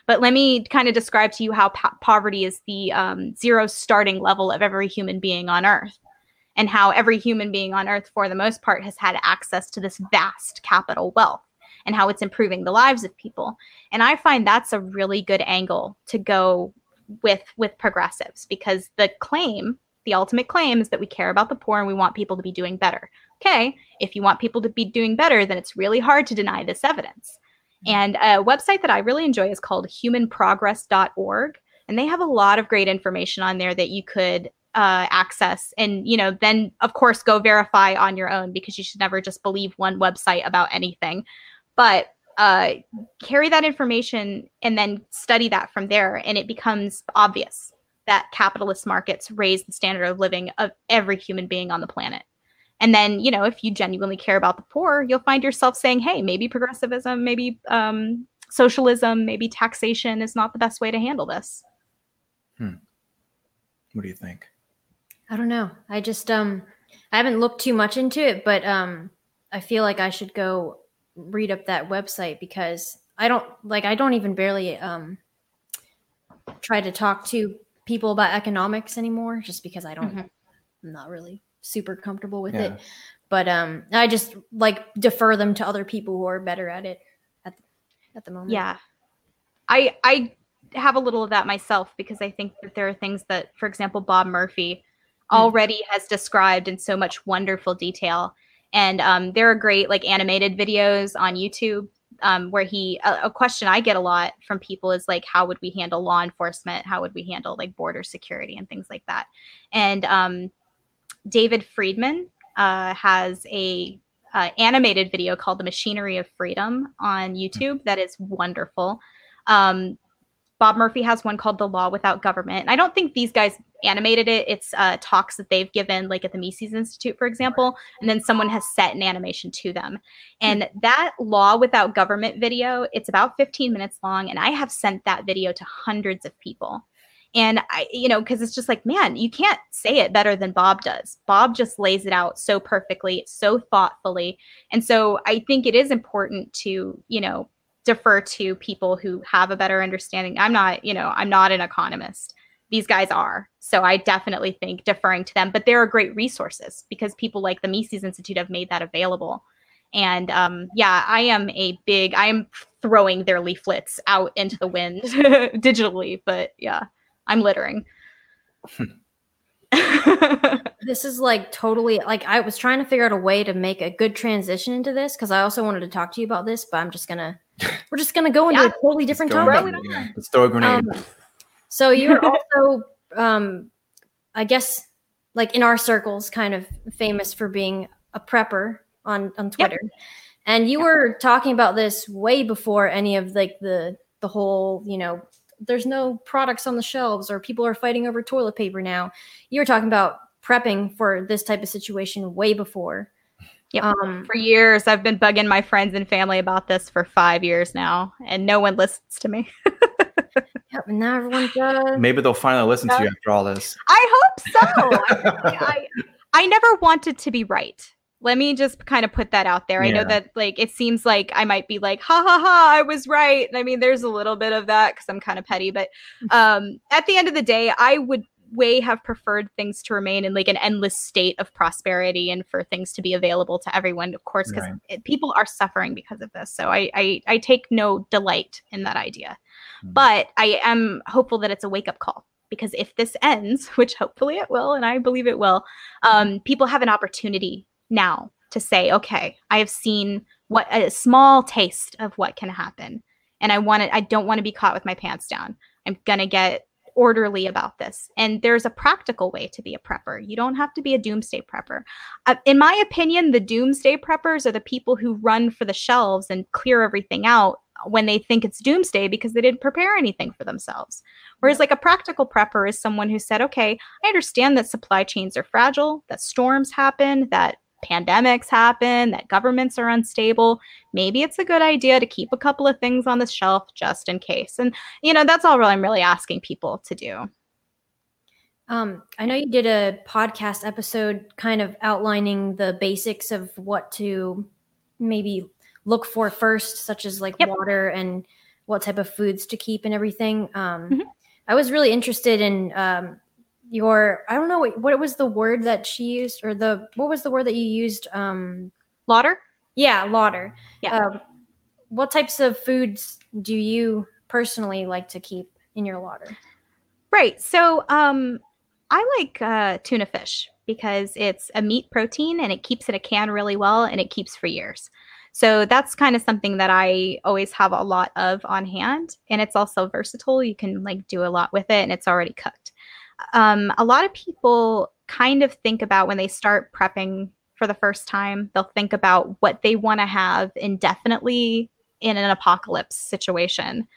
But let me kind of describe to you how po- poverty is the um, zero starting level of every human being on earth, and how every human being on earth, for the most part, has had access to this vast capital wealth and how it's improving the lives of people. And I find that's a really good angle to go with with progressives because the claim the ultimate claim is that we care about the poor and we want people to be doing better okay, if you want people to be doing better, then it's really hard to deny this evidence. Mm-hmm. And a website that I really enjoy is called humanprogress.org. And they have a lot of great information on there that you could uh, access and, you know, then of course go verify on your own because you should never just believe one website about anything. But uh, carry that information and then study that from there. And it becomes obvious that capitalist markets raise the standard of living of every human being on the planet. And then, you know, if you genuinely care about the poor, you'll find yourself saying, hey, maybe progressivism, maybe um, socialism, maybe taxation is not the best way to handle this. Hmm. What do you think? I don't know. I just um I haven't looked too much into it, but um I feel like I should go read up that website because I don't like I don't even barely um try to talk to people about economics anymore just because I don't mm-hmm. I'm not really super comfortable with yeah. it. But um, I just like defer them to other people who are better at it at the, at the moment. Yeah, I I have a little of that myself because I think that there are things that, for example, Bob Murphy mm. already has described in so much wonderful detail. And um, there are great like animated videos on YouTube um, where he a, a, question I get a lot from people is like, how would we handle law enforcement? How would we handle like border security and things like that? And um, David Friedman uh, has a uh, animated video called "The Machinery of Freedom" on YouTube that is wonderful. Um, Bob Murphy has one called "The Law Without Government." And I don't think these guys animated it. It's uh, talks that they've given, like at the Mises Institute, for example, and then someone has set an animation to them. And that "Law Without Government" video, it's about 15 minutes long, and I have sent that video to hundreds of people. And I, you know, because it's just like, man, you can't say it better than Bob does. Bob just lays it out so perfectly, so thoughtfully. And so I think it is important to, you know, defer to people who have a better understanding. I'm not, you know, I'm not an economist. These guys are. So I definitely think deferring to them, but there are great resources because people like the Mises Institute have made that available. And um, yeah, I am a big, I am throwing their leaflets out into the wind digitally, but yeah. I'm littering. this is like totally like I was trying to figure out a way to make a good transition into this because I also wanted to talk to you about this, but I'm just gonna we're just gonna go into yeah. a totally different topic. Yeah. Let's throw a grenade. Um, so you're also um I guess like in our circles kind of famous for being a prepper on on Twitter. Yep. And you yep. were talking about this way before any of like the the whole, you know, there's no products on the shelves or people are fighting over toilet paper now. You were talking about prepping for this type of situation way before. Yep. Um, for years, I've been bugging my friends and family about this for five years now, and no one listens to me. yep, now everyone does. Maybe they'll finally listen to you after all this. I hope so. I, I, I never wanted to be right. Let me just kind of put that out there. Yeah. I know that like it seems like I might be like, ha ha ha, I was right. And I mean, there's a little bit of that because I'm kind of petty, but um, at the end of the day, I would way have preferred things to remain in like an endless state of prosperity and for things to be available to everyone of course because right. people are suffering because of this so I, I, I take no delight in that idea mm. but i am hopeful that it's a wake-up call because if this ends which hopefully it will and i believe it will um, people have an opportunity now to say okay i have seen what a small taste of what can happen and i want to i don't want to be caught with my pants down i'm gonna get orderly about this. And there's a practical way to be a prepper. You don't have to be a doomsday prepper. Uh, in my opinion, the doomsday preppers are the people who run for the shelves and clear everything out when they think it's doomsday because they didn't prepare anything for themselves. Whereas, like a practical prepper is someone who said, okay, I understand that supply chains are fragile, that storms happen, that pandemics happen, that governments are unstable, maybe it's a good idea to keep a couple of things on the shelf just in case. And, you know, that's all really I'm really asking people to do. Um, I know you did a podcast episode kind of outlining the basics of what to maybe look for first, such as like yep. water and what type of foods to keep and everything. Um, mm-hmm. I was really interested in um, your I don't know what, what was the word that she used or the what was the word that you used um lauder? Yeah, lauder. Yeah. Uh, what types of foods do you personally like to keep in your larder? Right. So um I like uh, tuna fish because it's a meat protein and it keeps in a can really well and it keeps for years. So that's kind of something that I always have a lot of on hand. And it's also versatile. You can like do a lot with it and it's already cooked um, a lot of people kind of think about when they start prepping for the first time, they'll think about what they want to have indefinitely in an apocalypse situation.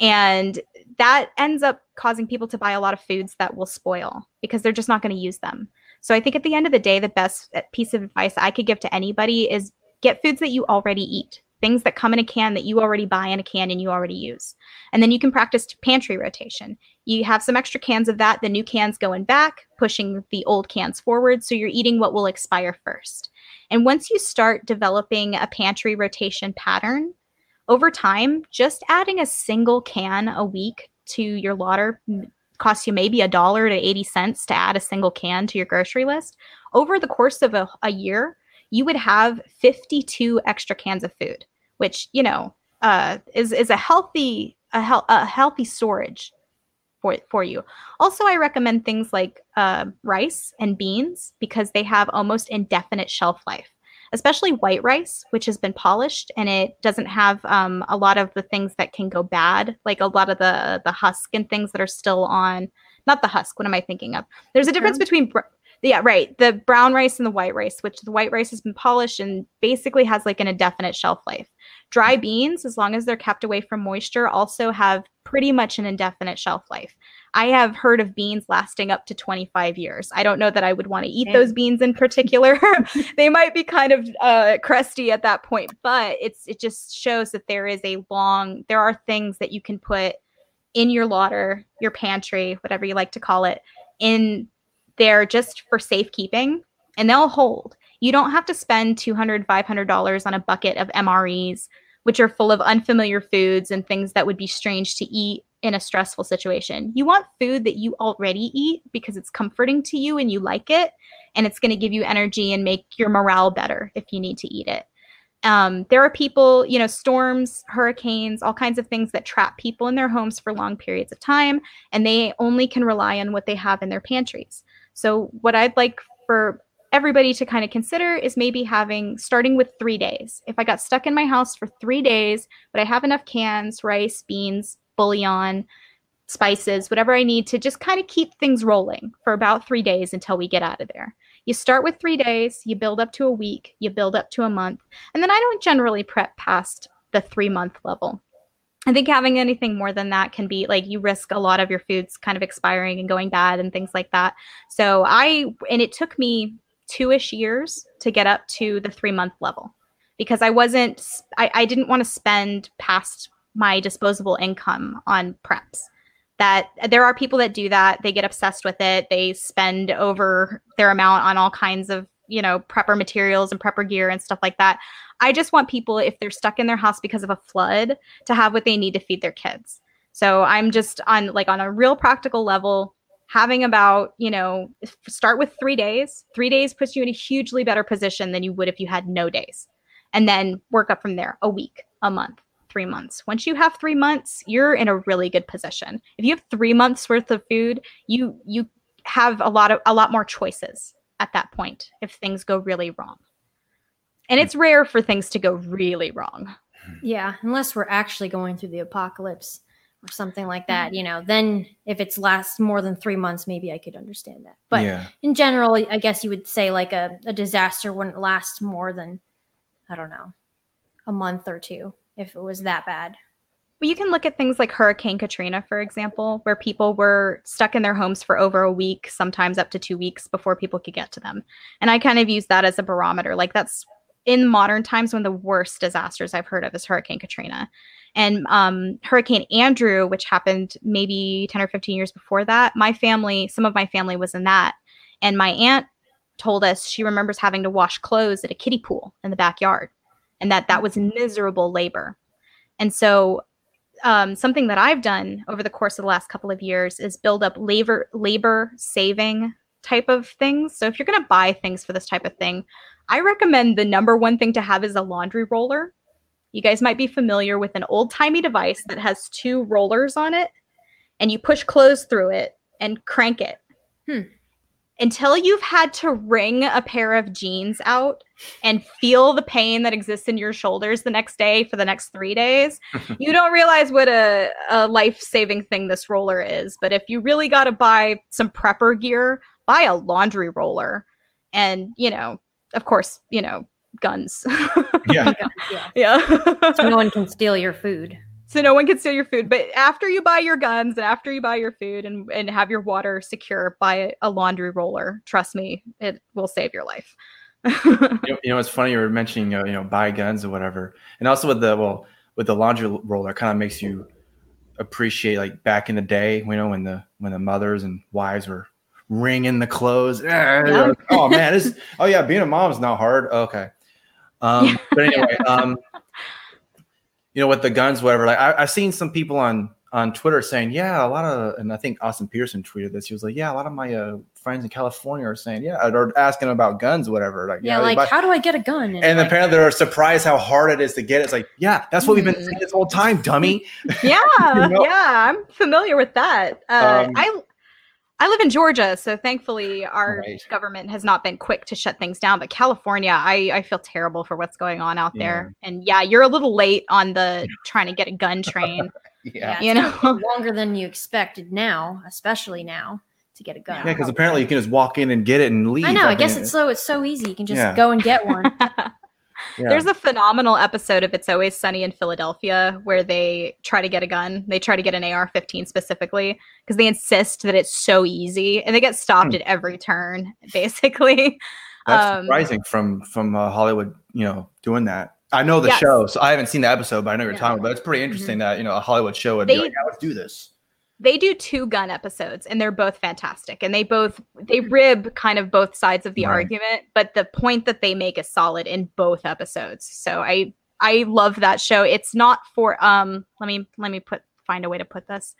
And that ends up causing people to buy a lot of foods that will spoil because they're just not going to use them. So I think at the end of the day, the best piece of advice I could give to anybody is get foods that you already eat things that come in a can that you already buy in a can and you already use. And then you can practice pantry rotation. You have some extra cans of that, the new cans going back, pushing the old cans forward. So you're eating what will expire first. And once you start developing a pantry rotation pattern, over time, just adding a single can a week to your larder costs you maybe a dollar to 80 cents to add a single can to your grocery list. Over the course of a, a year, you would have 52 extra cans of food which you know uh, is is a healthy a, he- a healthy storage for for you. Also, I recommend things like uh, rice and beans because they have almost indefinite shelf life. Especially white rice, which has been polished and it doesn't have um, a lot of the things that can go bad, like a lot of the the husk and things that are still on. Not the husk. What am I thinking of? There's a difference between br- yeah, right. The brown rice and the white rice, which the white rice has been polished and basically has like an indefinite shelf life. Dry beans, as long as they're kept away from moisture, also have pretty much an indefinite shelf life. I have heard of beans lasting up to 25 years. I don't know that I would want to eat those beans in particular. they might be kind of uh, crusty at that point, but it's it just shows that there is a long. There are things that you can put in your larder, your pantry, whatever you like to call it, in they're just for safekeeping and they'll hold. You don't have to spend $200, $500 on a bucket of MREs, which are full of unfamiliar foods and things that would be strange to eat in a stressful situation. You want food that you already eat because it's comforting to you and you like it, and it's going to give you energy and make your morale better if you need to eat it. Um, there are people, you know, storms, hurricanes, all kinds of things that trap people in their homes for long periods of time, and they only can rely on what they have in their pantries. So, what I'd like for everybody to kind of consider is maybe having starting with three days. If I got stuck in my house for three days, but I have enough cans, rice, beans, bouillon, spices, whatever I need to just kind of keep things rolling for about three days until we get out of there. You start with three days, you build up to a week, you build up to a month, and then I don't generally prep past the three month level. I think having anything more than that can be like you risk a lot of your foods kind of expiring and going bad and things like that. So I, and it took me two ish years to get up to the three month level because I wasn't, I, I didn't want to spend past my disposable income on preps. That there are people that do that. They get obsessed with it. They spend over their amount on all kinds of, you know, prepper materials and prepper gear and stuff like that. I just want people, if they're stuck in their house because of a flood, to have what they need to feed their kids. So I'm just on like on a real practical level, having about, you know, start with three days. Three days puts you in a hugely better position than you would if you had no days. And then work up from there a week, a month, three months. Once you have three months, you're in a really good position. If you have three months worth of food, you you have a lot of a lot more choices at that point if things go really wrong. And hmm. it's rare for things to go really wrong. Yeah, unless we're actually going through the apocalypse or something like that, mm-hmm. you know, then if it's lasts more than three months, maybe I could understand that. But yeah. in general, I guess you would say like a, a disaster wouldn't last more than, I don't know, a month or two if it was that bad. But you can look at things like Hurricane Katrina, for example, where people were stuck in their homes for over a week, sometimes up to two weeks before people could get to them. And I kind of use that as a barometer. Like that's in modern times one of the worst disasters I've heard of is Hurricane Katrina. And um, Hurricane Andrew, which happened maybe 10 or 15 years before that, my family, some of my family was in that. And my aunt told us she remembers having to wash clothes at a kiddie pool in the backyard and that that was miserable labor. And so um, something that I've done over the course of the last couple of years is build up labor labor saving type of things. So if you're going to buy things for this type of thing, I recommend the number one thing to have is a laundry roller. You guys might be familiar with an old timey device that has two rollers on it, and you push clothes through it and crank it. Hmm. Until you've had to wring a pair of jeans out and feel the pain that exists in your shoulders the next day for the next three days, you don't realize what a, a life saving thing this roller is. But if you really got to buy some prepper gear, buy a laundry roller. And, you know, of course, you know, guns. Yeah. yeah. yeah. So no one can steal your food. So no one can steal your food. But after you buy your guns and after you buy your food and, and have your water secure, buy a laundry roller. Trust me, it will save your life. you, know, you know, it's funny you were mentioning, uh, you know, buy guns or whatever, and also with the well, with the laundry roller, kind of makes you appreciate like back in the day, you know, when the when the mothers and wives were wringing the clothes. Yeah. Oh man, this. Oh yeah, being a mom is not hard. Okay. Um, but anyway, um, you know, with the guns, whatever. Like I, I've seen some people on on Twitter saying, yeah, a lot of, and I think Austin Petersen tweeted this. He was like, yeah, a lot of my uh, friends in California are saying, yeah, or asking about guns, whatever. Like, Yeah, like buy- how do I get a gun? and like, apparently they're surprised how hard it is to get. it. It's like, yeah, that's what we've been saying this whole time, dummy. yeah, know? yeah, I'm familiar with that. Uh, Um, I I live in Georgia, so thankfully our Right. government has not been quick to shut things down. But California, I I feel terrible for what's going on out there. And yeah, you're a little late on the trying to get a gun train. yeah, you it's know. longer than you expected now, especially now to get a gun. Yeah, because apparently you can just walk in and get it and leave. I know. I mean, guess it's so it's so easy. You can just Yeah. go and get one. yeah. There's a phenomenal episode of It's Always Sunny in Philadelphia where they try to get a gun. They try to get an AR 15 specifically because they insist that it's so easy and they get stopped Hmm. at every turn, basically. That's um, surprising from from uh, Hollywood, you know, doing that. I know the Yes. show, so I haven't seen the episode, but I know you're Yeah. talking about. It's pretty interesting that you know a Hollywood show would be like, yeah, let's do this. They do two gun episodes and they're both fantastic and they both they rib kind of both sides of the Right. argument but the point that they make is solid in both episodes. So i i love that show. It's not for um let me let me put find a way to put this.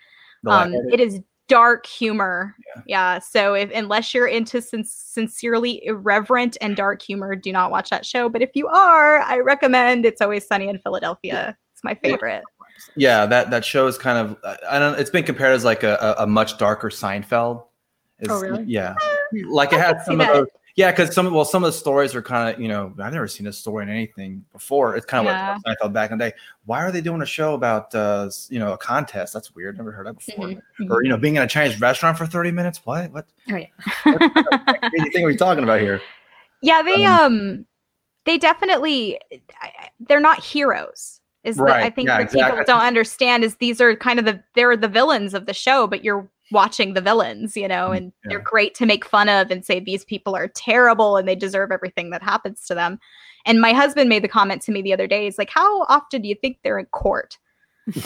Um it is dark humor. Yeah. yeah, so if unless you're into sin- sincerely irreverent and dark humor do not watch that show. But if you are i recommend it's always sunny in philadelphia. It's my favorite yeah, that that show is kind of I don't. It's been compared as like a, a, a much darker Seinfeld. It's, Oh, really? Yeah, like it had some of those. Yeah, because some well, some of the stories are kind of you know I've never seen a story in anything before. It's kind of Yeah. like Seinfeld back in the day. Why are they doing a show about uh you know a contest? That's weird. Never heard that before. Mm-hmm. Or you know being in a Chinese restaurant for thirty minutes. What what oh yeah. crazy thing are we talking about here? Yeah, they um, they definitely they're not heroes. Is that I think yeah, what exactly. people don't understand is these are kind of the they're the villains of the show, but you're watching the villains, you know, Mm, and they're great to make fun of and say these people are terrible and they deserve everything that happens to them. And my husband made the comment to me the other day, he's like, How often do you think they're in court?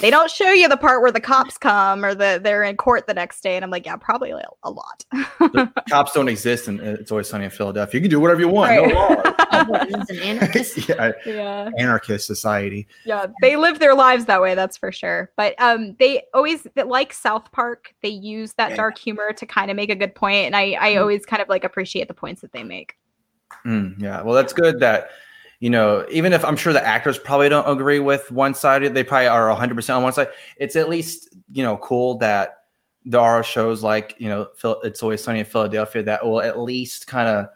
They don't show you the part where the cops come or the they're in court the next day. And I'm like, Yeah, probably a, a lot. Cops don't exist, and it's always sunny in Philadelphia. You can do whatever you want. Right. No law. Buttons and yeah, yeah. anarchist society. yeah they live their lives that way that's for sure but um they always like south park they use that Yeah. dark humor to kind of make a good point and i i Mhm. always kind of like appreciate the points that they make Mm, yeah, well, that's good that you know, even if I'm sure the actors probably don't agree with one side, they probably are 100 percent on one side. It's at least you know cool that there are shows like you know, Phil, it's always sunny in Philadelphia that will at least kind of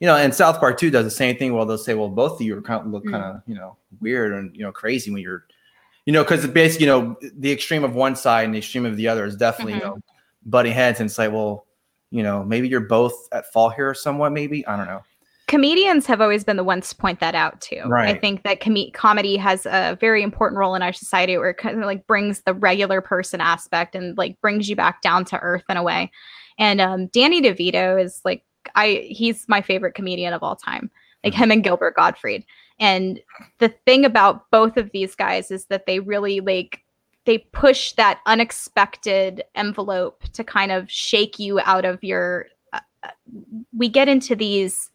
you know, and South Park too does the same thing. Well, they'll say, well, both of you are kind of look Mm. kind of you know weird and you know crazy when you're you know because basically you know the extreme of one side and the extreme of the other is definitely Mhm. you know butting heads and say, well you know maybe you're both at fault here somewhat maybe I don't know. Comedians have always been the ones to point that out too. I think that com- comedy has a very important role in our society where it kind of like brings the regular person aspect and like brings you back down to earth in a way. And um danny devito is like i he's my favorite comedian of all time like him and gilbert gottfried. And the thing about both of these guys is that they really like they push that unexpected envelope to kind of shake you out of your uh, uh, we get into these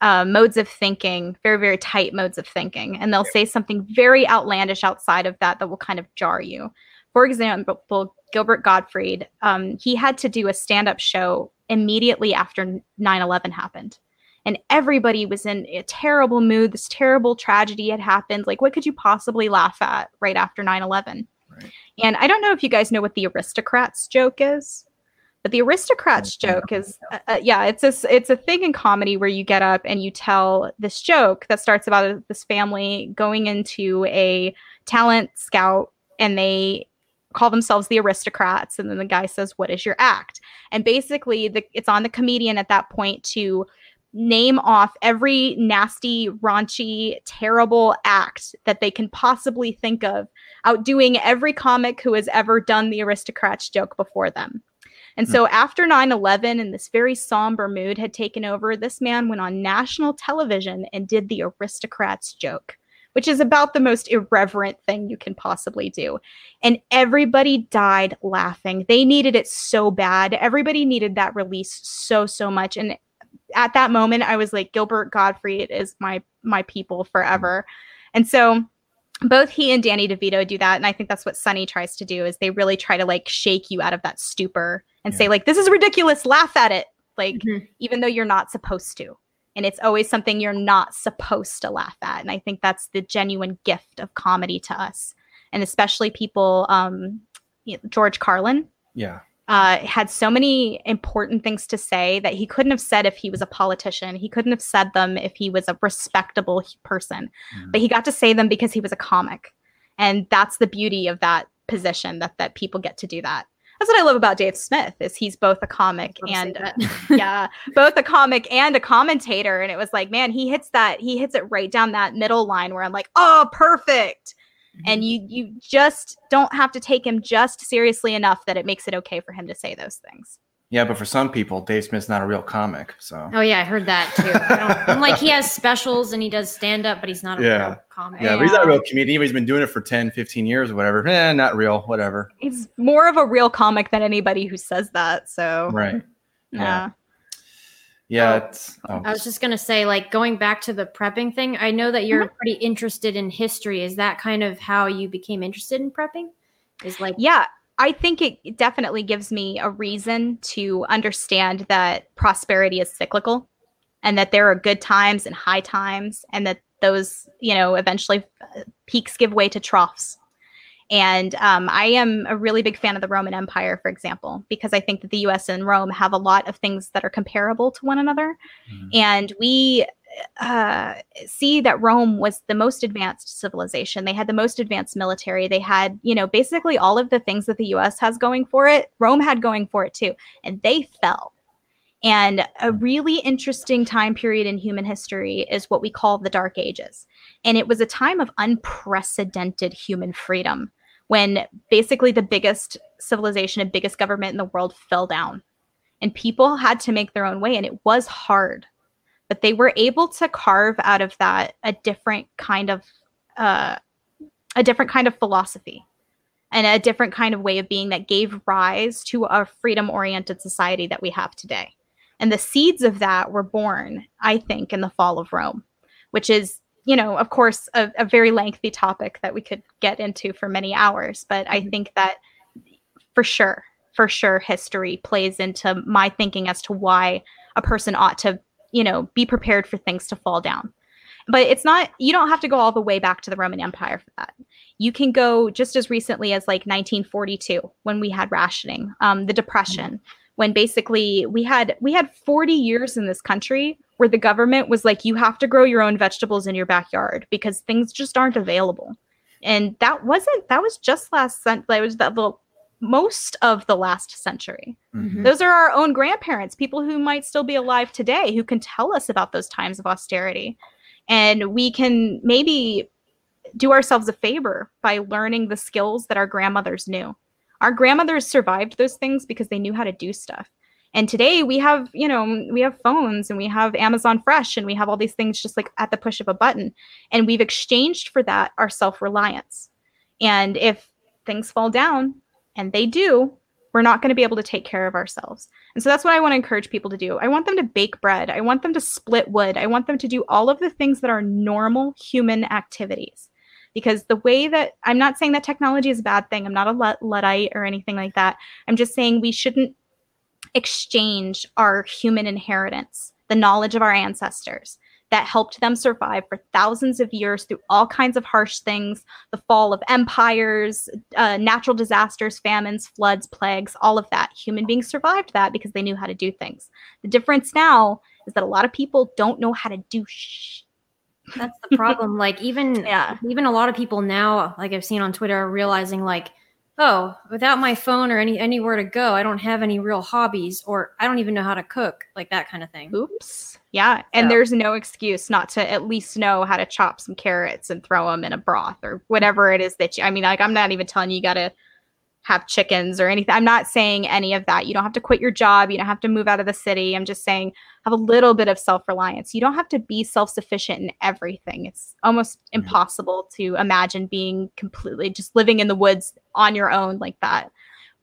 uh, modes of thinking, very, very tight modes of thinking. And they'll say something very outlandish outside of that that will kind of jar you. For example, Gilbert Gottfried, um, he had to do a stand up show immediately after 9 11 happened. And everybody was in a terrible mood. This terrible tragedy had happened. Like, what could you possibly laugh at right after 9 11? Right. And I don't know if you guys know what the aristocrats joke is. But the aristocrats joke is, uh, uh, yeah, it's a it's a thing in comedy where you get up and you tell this joke that starts about this family going into a talent scout and they call themselves the aristocrats and then the guy says what is your act? And basically the, it's on the comedian at that point to name off every nasty raunchy terrible act that they can possibly think of outdoing every comic who has ever done the aristocrats joke before them and mm. so after 9-11 and this very somber mood had taken over this man went on national television and did the aristocrats joke which is about the most irreverent thing you can possibly do. And everybody died laughing. They needed it so bad. Everybody needed that release so so much. And at that moment i was like gilbert gottfried is my my people forever. Mm. And so both he and danny devito do that. And i think that's what sunny tries to do is they really try to like shake you out of that stupor and Yeah. say like this is ridiculous laugh at it like Mhm. even though you're not supposed to and it's always something you're not supposed to laugh at and i think that's the genuine gift of comedy to us and especially people um you know, george carlin Yeah. uh, had so many important things to say that he couldn't have said if he was a politician. He couldn't have said them if he was a respectable h- person, Mhm. but he got to say them because he was a comic, and that's the beauty of that position that that people get to do that. That's what I love about Dave Smith is he's both a comic and that. yeah, both a comic and a commentator. And it was like, man, he hits that, he hits it right down that middle line where I'm like, oh, perfect. And you you just don't have to take him just seriously enough that it makes it okay for him to say those things. Yeah, but for some people, Dave Smith's not a real comic. So Oh yeah, I heard that too. I don't- I'm like he has specials and he does stand up, but he's not a Yeah. real comic. yeah, but he's not a real comedian. He's been doing it for 10, 15 years or whatever. Eh, not real, whatever. He's more of a real comic than anybody who says that. So Right. yeah. Yeah. Yeah. Oh, It's, oh, I was just gonna say, like going back to the prepping thing. I know that you're pretty interested in history. Is that kind of how you became interested in prepping? Is like Yeah, I think it definitely gives me a reason to understand that prosperity is cyclical and that there are good times and high times and that those, you know, eventually uh, peaks give way to troughs. And um, I am a really big fan of the Roman Empire, for example, because I think that the US and Rome have a lot of things that are comparable to one another. Mhm. And we uh, see that Rome was the most advanced civilization. They had the most advanced military. They had, you know, basically all of the things that the US has going for it, Rome had going for it too. And they fell. And a really interesting time period in human history is what we call the Dark Ages. And it was a time of unprecedented human freedom when basically the biggest civilization and biggest government in the world fell down. And people had to make their own way. And it was hard. But they were able to carve out of that a different kind of uh, a different kind of philosophy and a different kind of way of being that gave rise to a freedom oriented society that we have today. And the seeds of that were born, I think, in the fall of Rome, which is, you know, of course, a, a very lengthy topic that we could get into for many hours. But I think that for sure, for sure, history plays into my thinking as to why a person ought to, you know, be prepared for things to fall down. But it's not, you don't have to go all the way back to the Roman Empire for that you can go just as recently as like 1942 when we had rationing um, the depression when basically we had we had 40 years in this country where the government was like you have to grow your own vegetables in your backyard because things just aren't available and that wasn't that was just last that was that the most of the last century Mhm. those are our own grandparents people who might still be alive today who can tell us about those times of austerity and we can maybe do ourselves a favor by learning the skills that our grandmothers knew. Our grandmothers survived those things because they knew how to do stuff. And today we have, you know, we have phones and we have Amazon Fresh and we have all these things just like at the push of a button. And we've exchanged for that our self reliance. And if things fall down, and they do, we're not going to be able to take care of ourselves. And so that's what I want to encourage people to do. I want them to bake bread. I want them to split wood. I want them to do all of the things that are normal human activities because the way that I'm not saying that technology is a bad thing. I'm not a Luddite or anything like that. I'm just saying we shouldn't exchange our human inheritance, the knowledge of our ancestors that helped them survive for thousands of years through all kinds of harsh things the fall of empires, uh, natural disasters, famines, floods, plagues, all of that. Human beings survived that because they knew how to do things. The difference now is that a lot of people don't know how to do shh. That's the problem. like even Yeah. even a lot of people now, like I've seen on Twitter, are realizing like, oh, without my phone or any anywhere to go, I don't have any real hobbies, or I don't even know how to cook, like that kind of thing. Oops. Yeah. And Yeah. there's no excuse not to at least know how to chop some carrots and throw them in a broth or whatever it is that you, I mean, like, I'm not even telling you, you got to have chickens or anything. I'm not saying any of that. You don't have to quit your job. You don't have to move out of the city. I'm just saying have a little bit of self reliance. You don't have to be self sufficient in everything. It's almost impossible to imagine being completely just living in the woods on your own like that.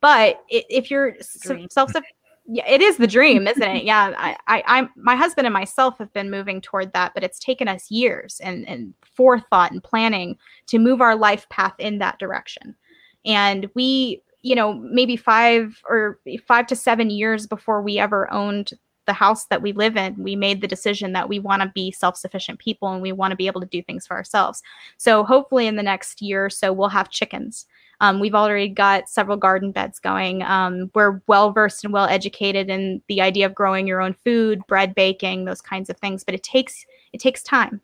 But if you're self yeah, it is the dream, isn't it? Yeah, I, I, I'm my husband and myself have been moving toward that, but it's taken us years and and forethought and planning to move our life path in that direction. And we, you know, maybe five or five to seven years before we ever owned the house that we live in, we made the decision that we want to be self sufficient people and we want to be able to do things for ourselves. So hopefully, in the next year or so, we'll have chickens. Um, we've already got several garden beds going. Um, we're well versed and well educated in the idea of growing your own food, bread baking, those kinds of things. But it takes it takes time.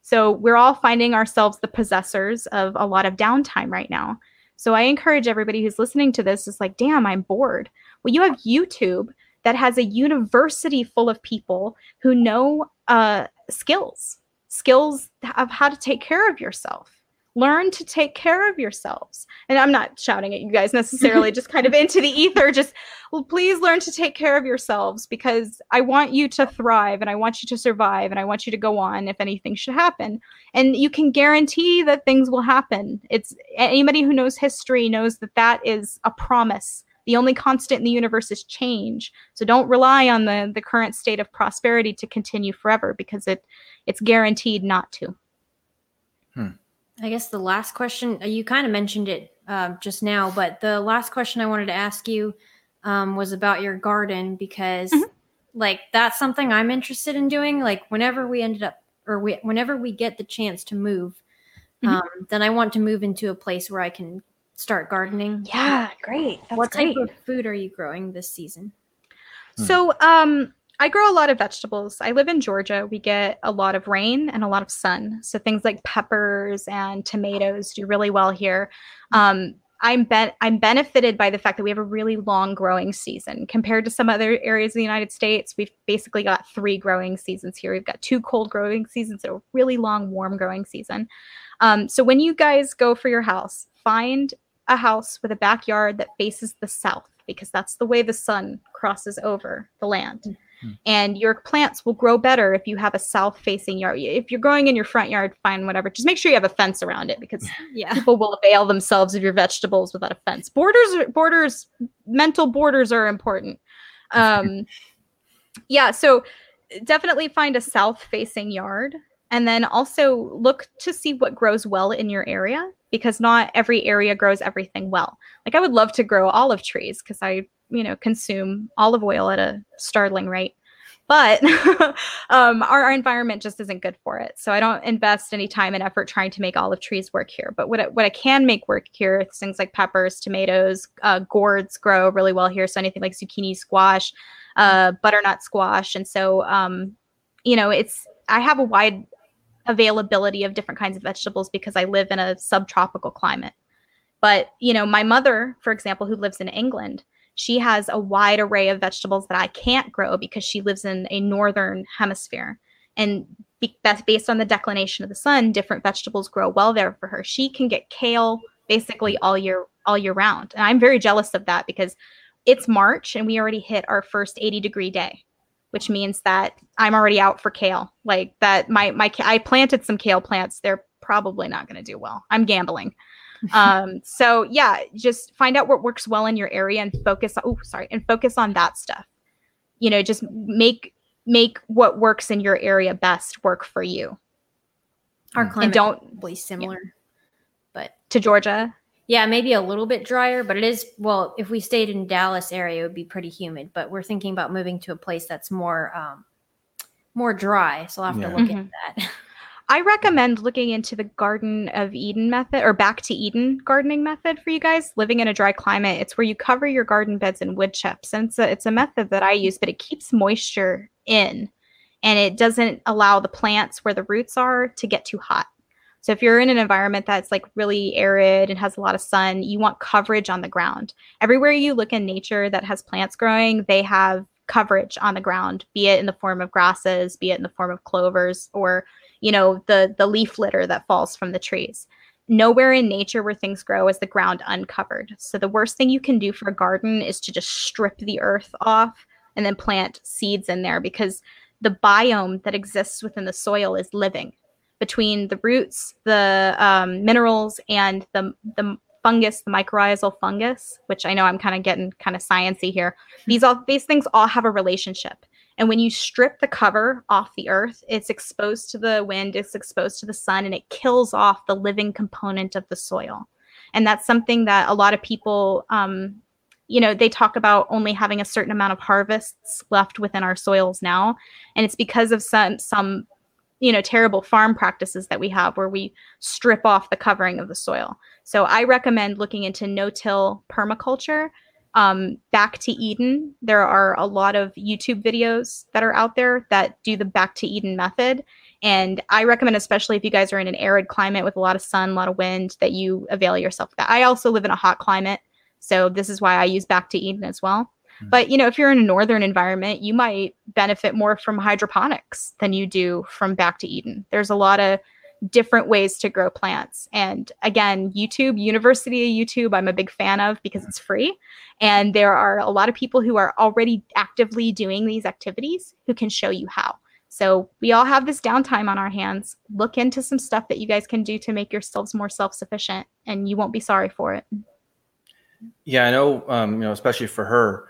So we're all finding ourselves the possessors of a lot of downtime right now. So I encourage everybody who's listening to this is like, damn, I'm bored. Well, you have YouTube that has a university full of people who know uh, skills, skills of how to take care of yourself. Learn to take care of yourselves. And I'm not shouting at you guys necessarily, just kind of into the ether. Just well, please learn to take care of yourselves because I want you to thrive and I want you to survive and I want you to go on if anything should happen. And you can guarantee that things will happen. It's anybody who knows history knows that that is a promise. The only constant in the universe is change. So don't rely on the the current state of prosperity to continue forever because it it's guaranteed not to. I guess the last question uh, you kind of mentioned it uh, just now, but the last question I wanted to ask you um, was about your garden because, Mhm. like, that's something I'm interested in doing. Like, whenever we ended up, or we, whenever we get the chance to move, Mhm. um, then I want to move into a place where I can start gardening. Yeah, great. That's what great. type of food are you growing this season? So, um, I grow a lot of vegetables. I live in Georgia. We get a lot of rain and a lot of sun. So things like peppers and tomatoes do really well here. Um, I'm I'm benefited by the fact that we have a really long growing season compared to some other areas of the United States. We've basically got three growing seasons here. We've got two cold growing seasons, and a really long warm growing season. Um, so when you guys go for your house, find a house with a backyard that faces the south because that's the way the sun crosses over the land. Mm-hmm. And your plants will grow better if you have a south facing yard. If you're growing in your front yard, fine, whatever. Just make sure you have a fence around it because yeah. people will avail themselves of your vegetables without a fence. Borders, borders, mental borders are important. Um, yeah, so definitely find a south facing yard and then also look to see what grows well in your area because not every area grows everything well. Like I would love to grow olive trees because I, you know, consume olive oil at a startling rate. But um, our, our, environment just isn't good for it. So I don't invest any time and effort trying to make olive trees work here. But what I, what I can make work here is things like peppers, tomatoes, uh, gourds grow really well here. So anything like zucchini, squash, uh, butternut squash. And so, um, you know, it's I have a wide availability of different kinds of vegetables because I live in a subtropical climate. But, you know, my mother, for example, who lives in England, she has a wide array of vegetables that I can't grow because she lives in a northern hemisphere. And be- that's based on the declination of the sun, different vegetables grow well there for her. She can get kale basically all year all year round. And I'm very jealous of that because it's March and we already hit our first 80 degree day which means that I'm already out for kale. Like that, my my I planted some kale plants. They're probably not going to do well. I'm gambling. um, so yeah, just find out what works well in your area and focus. Oh, sorry, and focus on that stuff. You know, just make make what works in your area best work for you. Our climate and don't be similar, yeah. but to Georgia. Yeah, maybe a little bit drier, but it is well. If we stayed in Dallas area, it would be pretty humid. But we're thinking about moving to a place that's more um, more dry. So I'll have yeah. to look mm-hmm. into that. I recommend looking into the Garden of Eden method or back to Eden gardening method for you guys living in a dry climate. It's where you cover your garden beds in wood chips. And it's a, it's a method that I use, but it keeps moisture in and it doesn't allow the plants where the roots are to get too hot. So if you're in an environment that's like really arid and has a lot of sun, you want coverage on the ground. Everywhere you look in nature that has plants growing, they have coverage on the ground, be it in the form of grasses, be it in the form of clovers or, you know, the the leaf litter that falls from the trees. Nowhere in nature where things grow is the ground uncovered. So the worst thing you can do for a garden is to just strip the earth off and then plant seeds in there because the biome that exists within the soil is living between the roots, the um, minerals, and the the fungus, the mycorrhizal fungus, which I know I'm kind of getting kind of sciency here. These all these things all have a relationship. And when you strip the cover off the earth, it's exposed to the wind, it's exposed to the sun, and it kills off the living component of the soil. And that's something that a lot of people, um, you know, they talk about only having a certain amount of harvests left within our soils now. And it's because of some some you know terrible farm practices that we have where we strip off the covering of the soil. So i recommend looking into no-till permaculture um, back to eden. There are a lot of youtube videos that are out there that do the back to eden method. And i recommend especially if you guys are in an arid climate with a lot of sun a lot of wind that you avail yourself of that. I also live in a hot climate so this is why i use back to eden as well. But you know, if you're in a northern environment, you might benefit more from hydroponics than you do from back to Eden. There's a lot of different ways to grow plants. And again, YouTube, University of YouTube, I'm a big fan of because it's free. And there are a lot of people who are already actively doing these activities who can show you how. So we all have this downtime on our hands. Look into some stuff that you guys can do to make yourselves more self-sufficient and you won't be sorry for it. Yeah, I know um, you know, especially for her,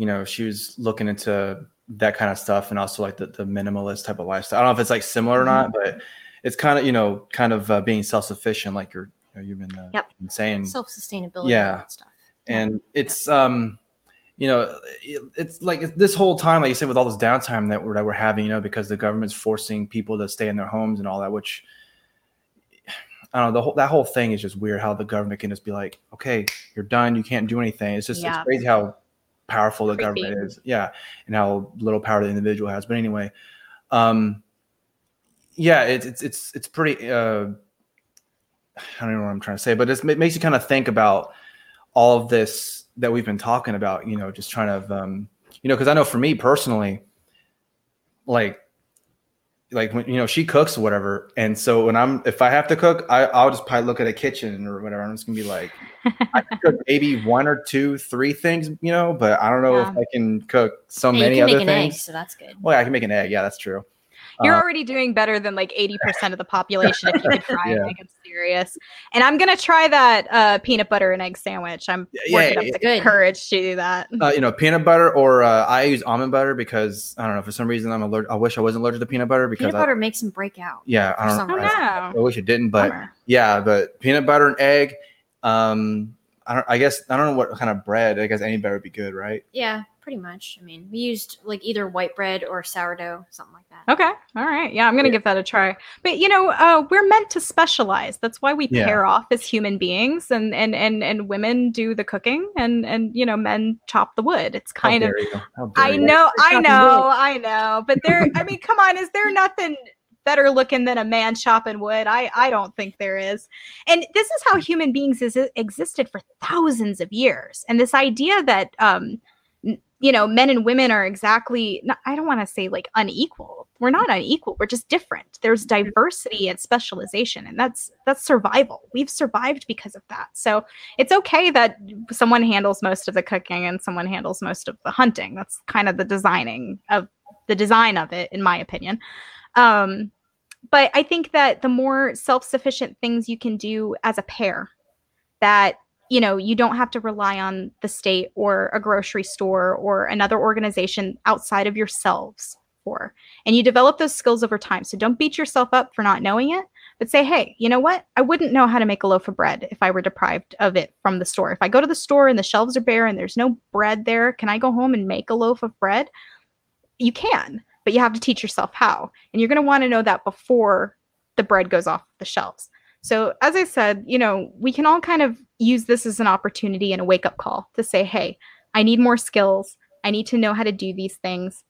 you know, she was looking into that kind of stuff and also like the, the minimalist type of lifestyle. I don't know if it's like similar or not, mm-hmm. but it's kind of, you know, kind of uh, being self-sufficient, like you're, you know, you've been, uh, yep. saying self-sustainability. Yeah. And, and it's, um, you know, it, it's like this whole time, like you said, with all this downtime that we're, that we're having, you know, because the government's forcing people to stay in their homes and all that, which I don't know, the whole, that whole thing is just weird how the government can just be like, okay, you're done. You can't do anything. It's just, yeah. it's crazy how powerful the government is. Yeah, and how little power the individual has. But anyway, um, yeah, it's it's it's it's pretty. Uh, I don't know what I'm trying to say, but it makes you kind of think about all of this that we've been talking about, you know, just trying to, um, you know, because I know for me personally, like, like when you know she cooks or whatever, and so when I'm if I have to cook, I, I'll just probably look at a kitchen or whatever. I'm just gonna be like, I can cook maybe one or two, three things, you know, but I don't know Yeah. if I can cook so And many other make an egg, things. so that's good. Well, I can make an egg. Yeah, that's true. You're Uh, already doing better than like 80% of the population if you could fry Yeah. an egg. I'm serious. And I'm going to try that uh, peanut butter and egg sandwich. I'm Yeah, working yeah, up the Good. courage to do that. uh, you know, peanut butter or uh, I use almond butter because I don't know for some reason I'm allergic. I wish I wasn't allergic to peanut butter because Peanut I, butter makes them break out. yeah, I don't. some Oh, I. I wish it didn't, but Bummer. yeah, but peanut butter and egg. Um, I don't. I guess I don't know what kind of bread. I guess any bread would be good, right? Yeah, pretty much. I mean, we used like either white bread or sourdough, something like that. Okay. All right. Yeah, I'm going to Yeah. give that a try. But you know, uh, we're meant to specialize. That's why we Yeah. pair off as human beings, and and and and women do the cooking, and and you know, men chop the wood. It's kind of. dare you. How dare I you. know, I know, wood. I know. But there, I mean, come on, is there nothing better looking than a man chopping wood? I, I don't think there is. And this is how human beings is, existed for thousands of years. And this idea that, um, n- you know, men and women are exactly, not, I don't want to say like unequal. We're not unequal. We're just different. There's diversity and specialization, and that's that's survival. We've survived because of that. So it's okay that someone handles most of the cooking and someone handles most of the hunting. That's kind of the designing of the design of it, in my opinion. Um, but I think that the more self-sufficient things you can do as a pair, that you know you don't have to rely on the state or a grocery store or another organization outside of yourselves for. And you develop those skills over time. So don't beat yourself up for not knowing it but say hey you know what? I wouldn't know how to make a loaf of bread if i were deprived of it from the store. If i go to the store and the shelves are bare and there's no bread there can i go home and make a loaf of bread? You can but you have to teach yourself how. And you're going to want to know that before the bread goes off the shelves so as i said you know we can all kind of use this as an opportunity and a wake up call to say hey i need more skills. I need to know how to do these things.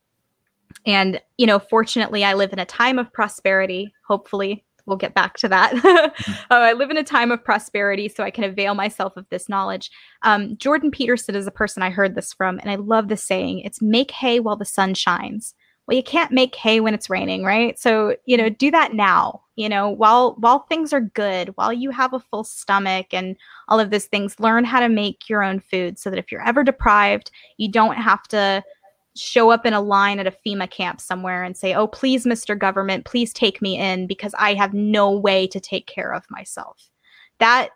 And you know fortunately i live in a time of prosperity. Hopefully we'll get back to that. Uh, i live in a time of prosperity so i can avail myself of this knowledge. Um, jordan peterson is a person i heard this from and i love the saying. It's make hay while the sun shines well you can't make hay when it's raining right so you know do that now you know while while things are good while you have a full stomach and all of those things learn how to make your own food so that if you're ever deprived you don't have to show up in a line at a FEMA camp somewhere and say, "Oh, please, Mr. Government, please take me in because I have no way to take care of myself." That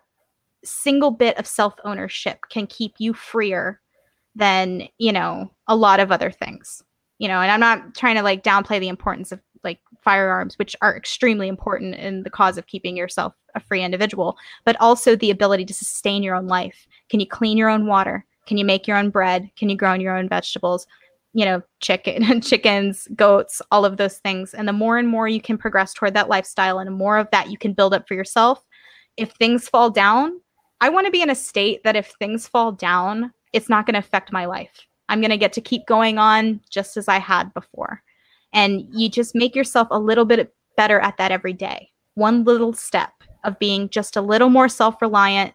single bit of self-ownership can keep you freer than, you know, a lot of other things. You know, and I'm not trying to like downplay the importance of like firearms, which are extremely important in the cause of keeping yourself a free individual, but also the ability to sustain your own life. Can you clean your own water? Can you make your own bread? Can you grow your own vegetables? You know, chicken, and chickens, goats, all of those things. And the more and more you can progress toward that lifestyle and more of that you can build up for yourself, if things fall down, I want to be in a state that if things fall down, it's not going to affect my life. I'm going to get to keep going on just as I had before. And you just make yourself a little bit better at that every day. One little step of being just a little more self reliant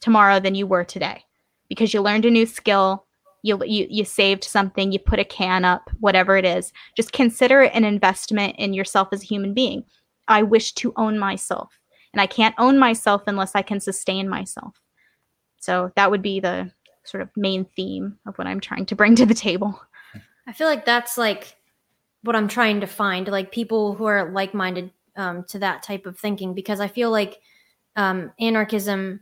tomorrow than you were today because you learned a new skill. You, you, you saved something, you put a can up, whatever it is. Just consider it an investment in yourself as a human being. I wish to own myself, and I can't own myself unless I can sustain myself. So that would be the sort of main theme of what I'm trying to bring to the table. I feel like that's like what I'm trying to find, like people who are like minded um, to that type of thinking, because I feel like um, anarchism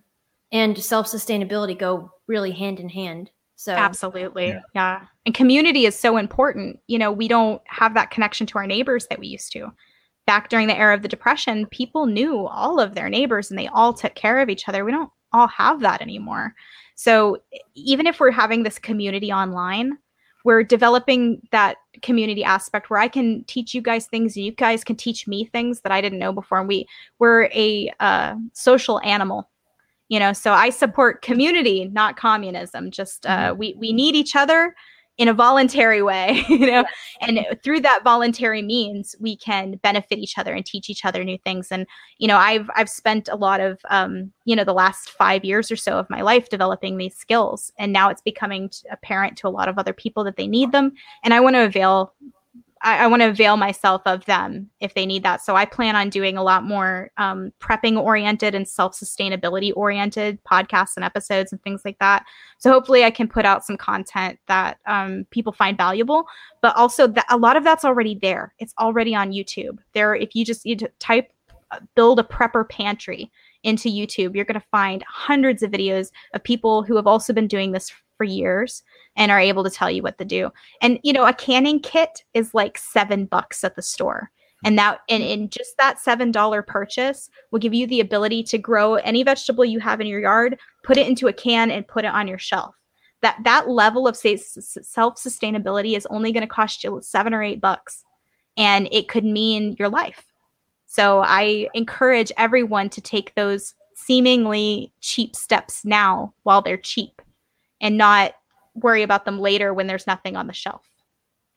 and self sustainability go really hand in hand. So Absolutely. Yeah. Yeah. And community is so important. You know, we don't have that connection to our neighbors that we used to. Back during the era of the Depression, people knew all of their neighbors and they all took care of each other. We don't all have that anymore. So even if we're having this community online, we're developing that community aspect where I can teach you guys things and you guys can teach me things that I didn't know before. And we we're a uh, social animal you know? So i support community not communism just uh, we we need each other in a voluntary way, you know, and through that voluntary means we can benefit each other and teach each other new things. And, you know, I've, I've spent a lot of, um, you know, the last five years or so of my life developing these skills. And now it's becoming apparent to a lot of other people that they need them. And I want to avail I, I want to avail myself of them if they need that. So I plan on doing a lot more um, prepping oriented and self sustainability oriented podcasts and episodes and things like that. So hopefully I can put out some content that um, people find valuable, but also a lot of that's already there. It's already on YouTube. There, if you just you type uh, build a prepper pantry into YouTube, you're going to find hundreds of videos of people who have also been doing this for years and are able to tell you what to do. And you know, a canning kit is like seven bucks at the store. And that and in just that seven dollar purchase will give you the ability to grow any vegetable you have in your yard, put it into a can and put it on your shelf. That that level of say, self sustainability is only going to cost you seven or eight bucks, and it could mean your life. So I encourage everyone to take those seemingly cheap steps now while they're cheap and not worry about them later when there's nothing on the shelf.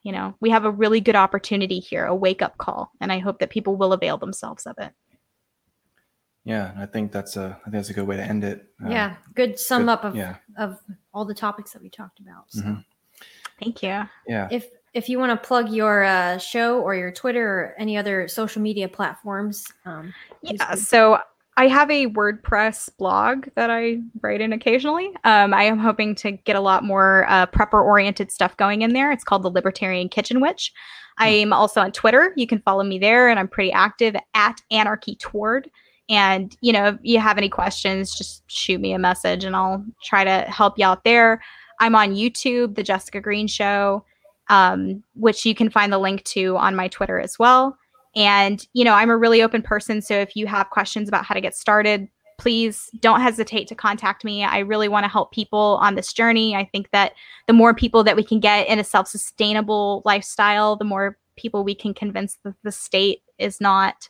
You know, we have a really good opportunity here, a wake up call, and I hope that people will avail themselves of it. Yeah, I think that's a I think that's a good way to end it. Uh, yeah, good sum good, up of yeah. of all the topics that we talked about. So. Mhm. Thank you. Yeah. If if you want to plug your uh, show or your Twitter or any other social media platforms, um, Yeah, do. so I have a WordPress blog that I write in occasionally. Um, I am hoping to get a lot more uh, prepper oriented stuff going in there. It's called the Libertarian Kitchen Witch. I'm also on Twitter. You can follow me there, and I'm pretty active at Anarchy Toward. And you know, if you have any questions, just shoot me a message, and I'll try to help you out there. I'm on YouTube, The Jessica Green Show, um, which you can find the link to on my Twitter as well. And, you know, I'm a really open person. So if you have questions about how to get started, please don't hesitate to contact me. I really want to help people on this journey. I think that the more people that we can get in a self sustainable lifestyle, the more people we can convince that the state is not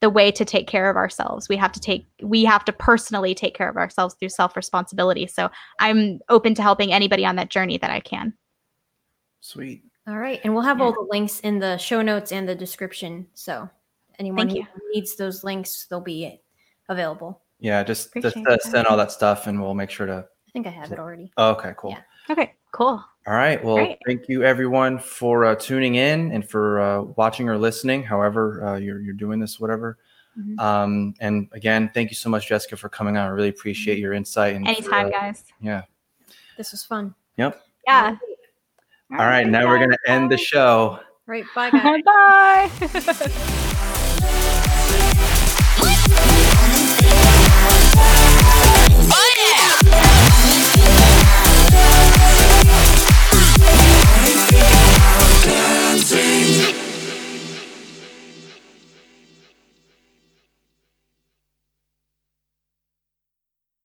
the way to take care of ourselves. We have to take we have to personally take care of ourselves through self-responsibility. So I'm open to helping anybody on that journey that I can. Sweet. All right, and we'll have all the links in the show notes and the description. So anyone Thank who needs those links, they'll be available. Yeah, just just uh, send all that stuff, and we'll make sure to. I think I have it already. Oh, okay, cool. Yeah. Okay, cool. All right. Well, Great. thank you everyone for uh, tuning in and for uh, watching or listening, however uh, you're, you're doing this, whatever. Mhm. Um, and again, thank you so much, Jessica, for coming on. I really appreciate your insight. And for, Anytime, uh, guys. Yeah. This was fun. Yep. Yeah. All right. Now we're going to end the show. Right, bye guys. Bye.